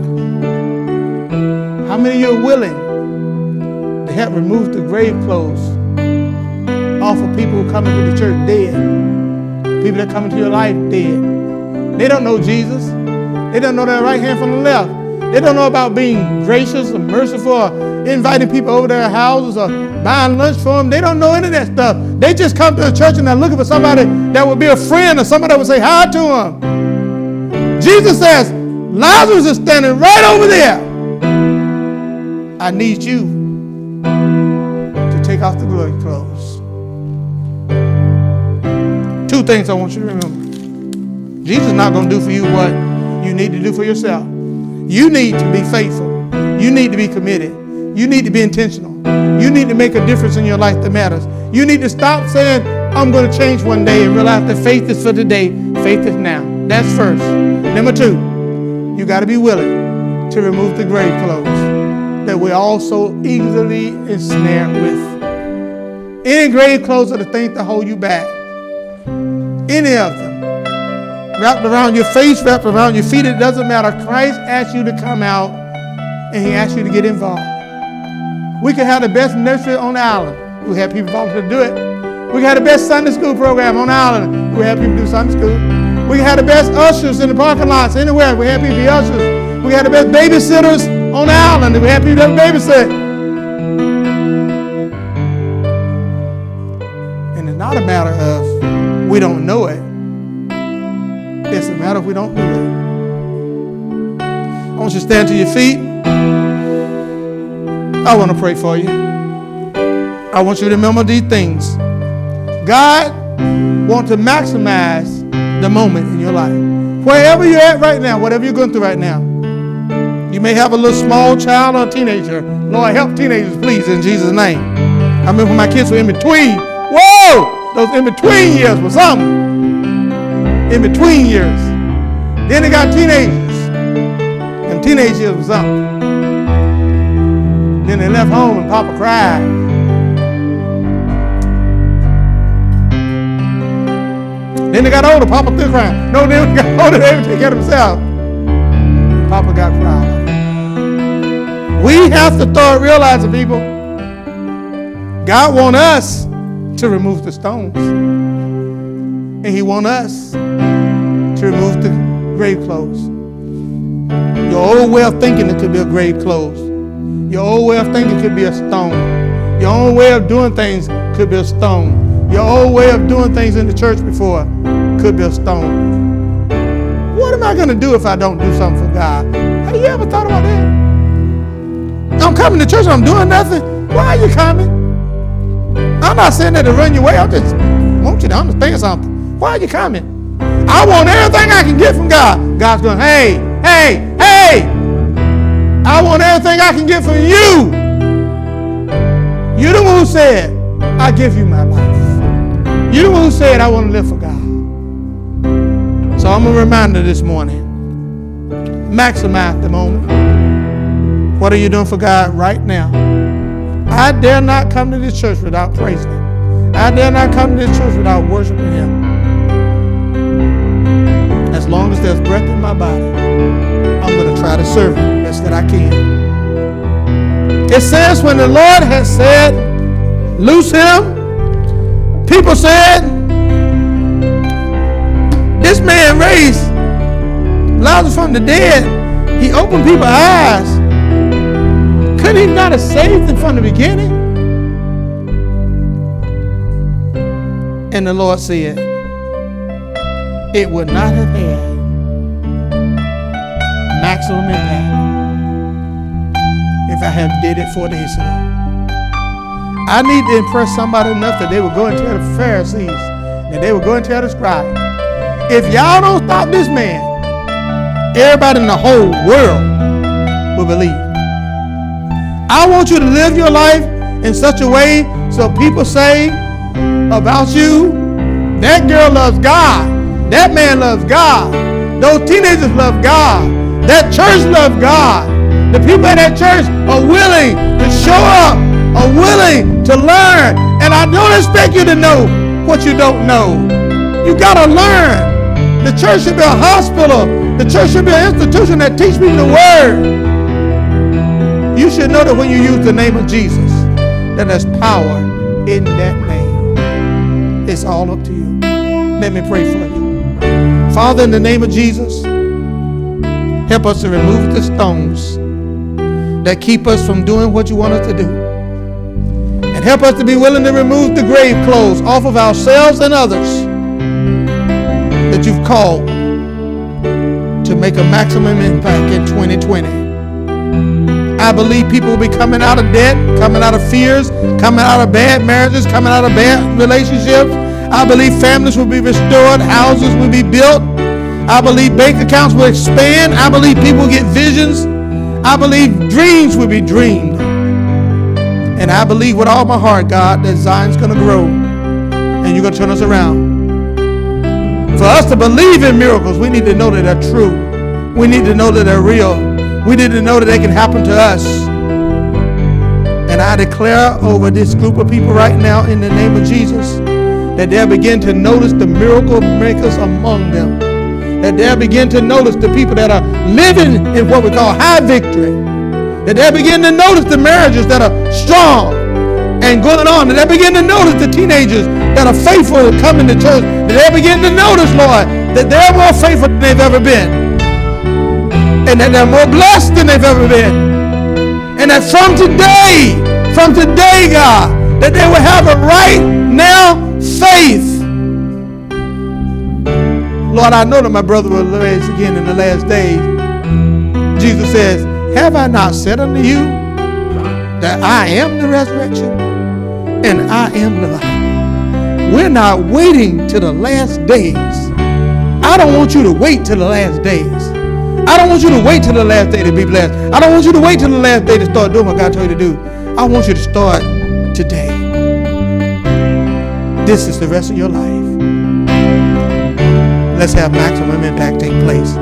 How many of you are willing to help remove the grave clothes off of people who come into the church dead? People that come into your life dead. They don't know Jesus. They don't know their right hand from the left. They don't know about being gracious and merciful or inviting people over to their houses or buying lunch for them. They don't know any of that stuff. They just come to the church and they're looking for somebody that would be a friend or somebody that would say hi to them. Jesus says, Lazarus is standing right over there. I need you to take off the glory clothes. Two things I want you to remember. Jesus is not going to do for you what you need to do for yourself. You need to be faithful. You need to be committed. You need to be intentional. You need to make a difference in your life that matters. You need to stop saying, I'm going to change one day and realize that faith is for today, faith is now. That's first. Number two, you got to be willing to remove the grave clothes that we're all so easily ensnared with. Any grave clothes are the things that hold you back. Any of them. Wrapped around your face, wrapped around your feet, it doesn't matter. Christ asked you to come out and he asked you to get involved. We could have the best nursery on the island. We have people volunteer to do it. We could have the best Sunday school program on the island. We have people do Sunday school. We have the best ushers in the parking lots anywhere. We have people be ushers. We have the best babysitters on the island. We have people that babysit. And it's not a matter of we don't know it. A matter if we don't do it. I want you to stand to your feet. I want to pray for you. I want you to remember these things. God wants to maximize the moment in your life. Wherever you're at right now, whatever you're going through right now. You may have a little small child or a teenager. Lord, help teenagers, please, in Jesus' name. I remember my kids were in between. Whoa! Those in between years were something. In between years. Then they got teenagers. And teenage years was something. Then they left home and Papa cried. Then they got older, Papa still crying. No, they got [laughs] older, they would take care of themselves. Papa got proud. We have to start realizing, people, God want us to remove the stones. And he want us to remove the grave clothes. Your old way of thinking it could be a grave clothes. Your old way of thinking could be a stone. Your own way of doing things could be a stone. Your old way of doing things in the church before could be a stone. What am I going to do if I don't do something for God? Have you ever thought about that? I'm coming to church and I'm doing nothing. Why are you coming? I'm not saying that to run your way. I just want you to understand something. Why are you coming? I want everything I can get from God. God's going, hey, hey, hey, I want everything I can get from you. You're the one who said, I give you my life. You're the one who said, I want to live for God. So I'm a reminder this morning. Maximize the moment. What are you doing for God right now? I dare not come to this church without praising Him. I dare not come to this church without worshiping Him. Long as there's breath in my body, I'm going to try to serve Him best that I can. It says, when the Lord has said, loose him, people said, this man raised Lazarus from the dead. He opened people's eyes. Couldn't he not have saved them from the beginning? And the Lord said, it would not have had maximum impact if I had did it four days ago. I need to impress somebody enough that they would go and tell the Pharisees, and they would go and tell the scribes, if y'all don't stop this man, everybody in the whole world will believe. I want you to live your life in such a way so people say about you, that girl loves God, that man loves God, those teenagers love God, that church loves God. The people in that church are willing to show up, are willing to learn. And I don't expect you to know what you don't know. You got to learn. The church should be a hospital. The church should be an institution that teaches people the word. You should know that when you use the name of Jesus, that there's power in that name. It's all up to you. Let me pray for you. Father, in the name of Jesus, help us to remove the stones that keep us from doing what you want us to do. And help us to be willing to remove the grave clothes off of ourselves and others that you've called to make a maximum impact in 2020. I believe people will be coming out of debt, coming out of fears, coming out of bad marriages, coming out of bad relationships. I believe families will be restored, houses will be built. I believe bank accounts will expand. I believe people get visions. I believe dreams will be dreamed. And I believe with all my heart, God, that Zion's going to grow and you're going to turn us around. For us to believe in miracles, we need to know that they're true. We need to know that they're real. We need to know that they can happen to us. And I declare over this group of people right now in the name of Jesus that they'll begin to notice the miracle makers among them. That they'll begin to notice the people that are living in what we call high victory. That they'll begin to notice the marriages that are strong and going on. That they'll begin to notice the teenagers that are faithful coming to church. That they'll begin to notice, Lord, that they're more faithful than they've ever been and that they're more blessed than they've ever been. And that from today, from today, God, that they will have a right now faith. Lord, I know that my brother will raise again in the last days. Jesus says, Have I not said unto you that I am the resurrection and I am the life? We're not waiting to the last days. I don't want you to wait till the last days. I don't want you to wait till the last day to be blessed. I don't want you to wait till the last day to start doing what God told you to do. I want you to start today. This is the rest of your life. Let's have maximum impact take place.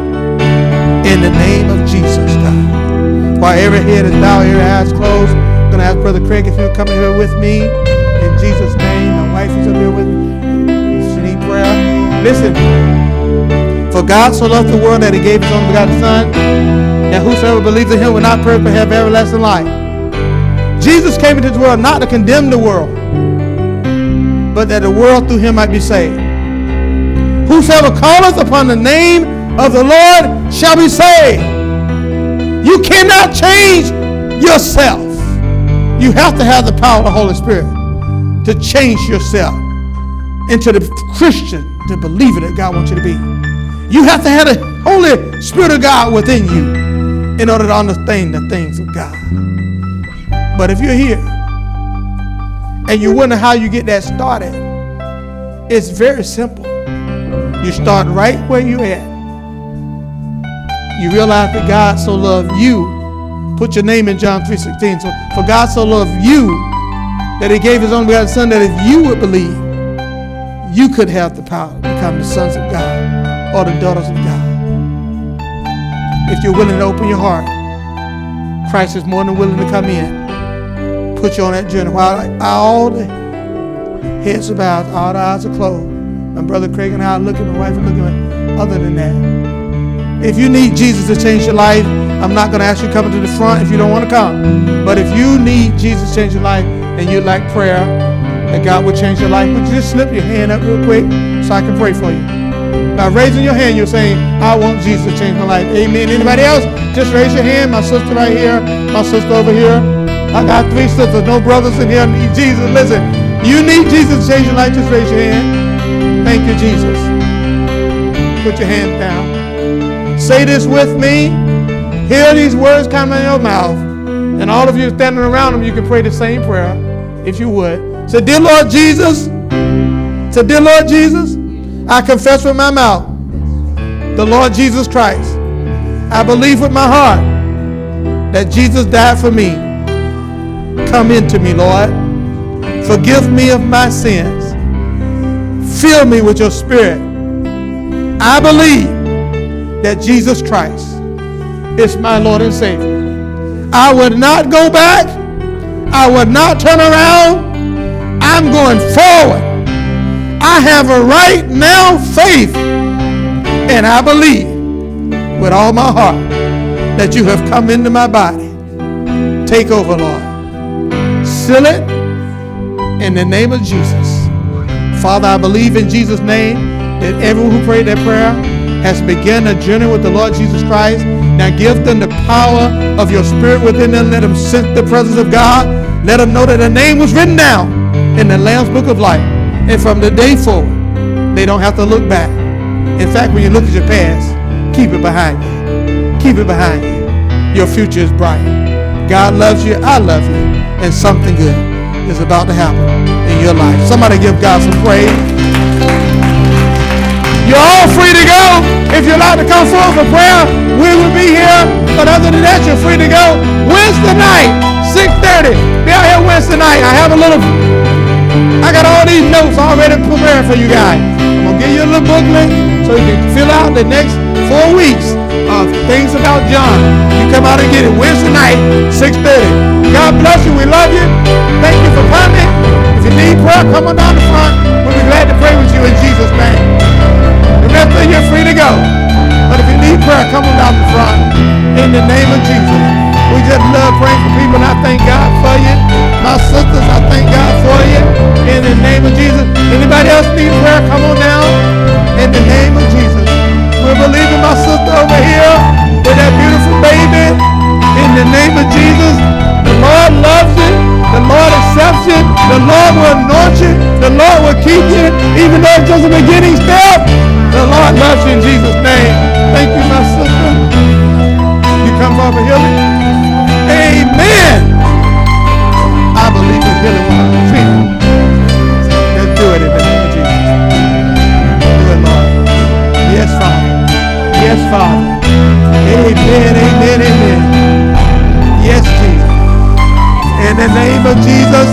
In the name of Jesus, God. While every head is bowed, every eyes closed, I'm going to ask Brother Craig if he'll come in here with me. In Jesus' name. My wife is up here with me. She need prayer. Listen. For God so loved the world that he gave his only begotten Son, that whosoever believes in him will not perish but have everlasting life. Jesus came into this world not to condemn the world, but that the world through him might be saved. Whosoever calleth upon the name of the Lord shall be saved. You cannot change yourself. You have to have the power of the Holy Spirit to change yourself into the Christian, the believer that God wants you to be. You have to have the Holy Spirit of God within you in order to understand the things of God. But if you're here and you wonder how you get that started, it's very simple. You start right where you're at. You realize that God so loved you. Put your name in John 3.16. So for God so loved you that he gave his only begotten son that if you would believe, you could have the power to become the sons of God or the daughters of God. If you're willing to open your heart, Christ is more than willing to come in. Put you on that journey. While all the heads are bowed, all the eyes are closed. My brother Craig and I are looking, my wife is looking. Other than that, if you need Jesus to change your life, I'm not going to ask you to come to the front if you don't want to come. But if you need Jesus to change your life and you'd like prayer, that God will change your life, would you just slip your hand up real quick so I can pray for you? By raising your hand, you're saying, I want Jesus to change my life. Amen. Anybody else? Just raise your hand. My sister right here. My sister over here. I got three sisters, no brothers in here. Need Jesus. Listen, you need Jesus to change your life. Just raise your hand. Thank you, Jesus. Put your hand down. Say this with me. Hear these words come out of your mouth. And all of you standing around them, you can pray the same prayer if you would. Say, Dear Lord Jesus. Say, Dear Lord Jesus. I confess with my mouth the Lord Jesus Christ. I believe with my heart that Jesus died for me. Come into me, Lord. Forgive me of my sins. Fill me with your spirit. I believe that Jesus Christ is my Lord and Savior. I would not go back. I would not turn around. I'm going forward. I have a right now faith And I believe with all my heart that you have come into my body. Take over, Lord. Seal it in the name of Jesus. Father, I believe in Jesus' name that everyone who prayed that prayer has begun a journey with the Lord Jesus Christ. Now give them the power of your spirit within them. Let them sense the presence of God. Let them know that their name was written down in the Lamb's Book of Life. And from the day forward, they don't have to look back. In fact, when you look at your past, keep it behind you. Keep it behind you. Your future is bright. God loves you. I love you. And something good is about to happen in your life. Somebody give God some praise. You're all free to go. If you're allowed to come forward for prayer, we will be here. But other than that, you're free to go. Wednesday night, 6.30. Be out here Wednesday night. I have a little, I got all these notes already prepared for you guys. I'm going to give you a little booklet so you can fill out the next four weeks of things about John. You come out and get it Wednesday night, 6.30. God bless you. We love you. Thank you for coming. If you need prayer, come on down the front. We'll be glad to pray with you in Jesus' name. Remember, you're free to go. But if you need prayer, come on down the front. In the name of Jesus. We just love praying for people, and I thank God for you. My sisters, I thank God for you. In the name of Jesus. Anybody else need prayer? Come on down. In the name of Jesus. We're believing my sister over here with that beautiful baby. In the name of Jesus. The Lord loves you. The Lord accepts you. The Lord will anoint you. The Lord will keep you. Even though it's just a beginning step. The Lord loves you in Jesus' name. Thank you, my sister. You come a healing? Amen. I believe in healing when I feel. Yes, Father. Amen, amen, amen. Yes, Jesus. In the name of Jesus,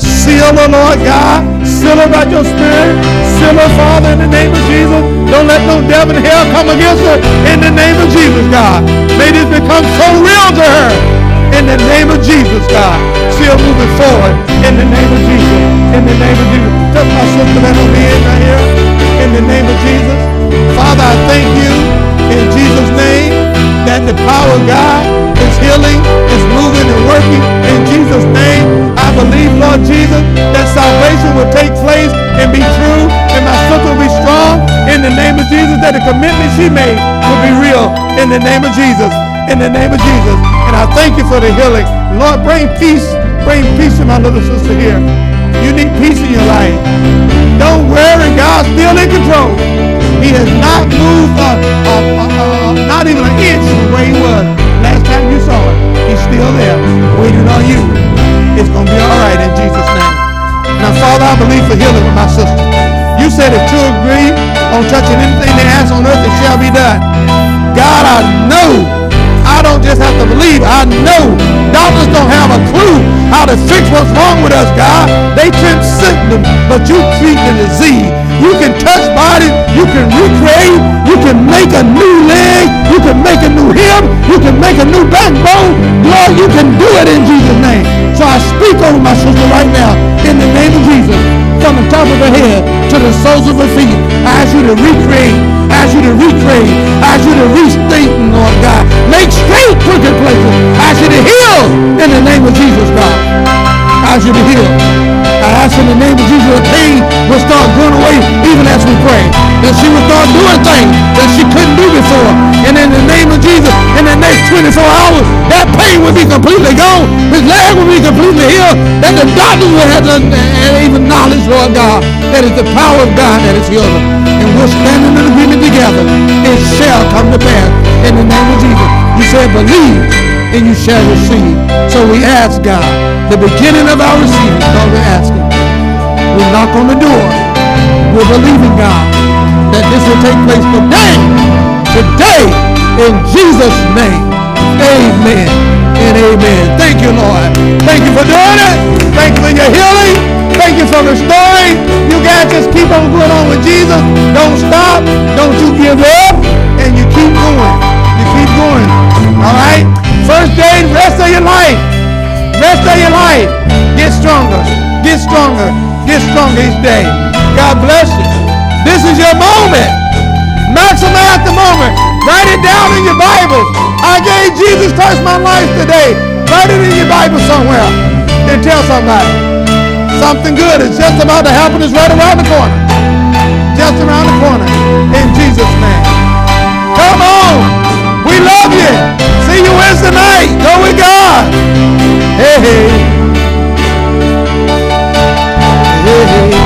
seal the Lord God. Seal her by your spirit. Seal her, Father, in the name of Jesus. Don't let no devil in hell come against her. In the name of Jesus, God. May this become so real to her. In the name of Jesus, God. Still moving forward. In the name of Jesus. In the name of Jesus. Touch my sister that will be in right here. In the name of Jesus. Father, I thank you in Jesus' name that the power of God is healing, is moving and working in Jesus' name. I believe, Lord Jesus, that salvation will take place and be true, and my sister will be strong in the name of Jesus, that the commitment she made will be real in the name of Jesus. In the name of Jesus. And I thank you for the healing. Lord, bring peace. Bring peace to my little sister here. You need peace in your life. Don't worry, God's still in control. He has not moved uh, uh, uh, not even an inch from where he was last time you saw him. He's still there, waiting on you. It's going to be all right in Jesus' name. Now, Father, I believe for healing with my sister. You said if two agree on touching anything they ask on earth, it shall be done. God, I know. I don't just have to believe. I know. Doctors don't have a clue how to fix what's wrong with us, God. They treat symptoms, but you treat the disease. You can touch bodies. You can recreate. You can make a new leg. You can make a new hip. You can make a new backbone. Lord, you can do it in Jesus' name. So I speak over my sister right now in the name of Jesus. From the top of her head to the soles of her feet. I ask you to recreate. I ask you to recreate. I ask you to restate, Lord God. Make straight crooked places. I ask you to heal in the name of Jesus, God. I ask you to heal. I ask in the name of Jesus the pain will start going away even as we pray. That she will start doing things that she couldn't do before. And in the name of Jesus, in the next 24 hours, that pain will be completely gone. His leg will be completely healed. That the doctors will have even knowledge, Lord God, that it's the power of God that is healing. We're standing in agreement together. It shall come to pass in the name of Jesus. You said believe and you shall receive. So we ask God, the beginning of our receiving, God, we're asking. We knock on the door. We're believing, God, that this will take place today. Today, in Jesus' name. Amen and amen. Thank you, Lord. Thank you for doing it. Thank you for your healing. Thank you for the story. You guys just keep on going on with Jesus. Don't stop. Don't you give up. And you keep going. You keep going. All right? First day, rest of your life. Rest of your life. Get stronger. Get stronger. Get stronger each day. God bless you. This is your moment. Maximize the moment. Write it down in your Bibles. I gave Jesus Christ my life today. Write it in your Bible somewhere. And tell somebody. Something good is just about to happen. It's right around the corner. Just around the corner. In Jesus' name. Come on. We love you. See you Wednesday night. Go with God. Hey, hey. Hey, hey.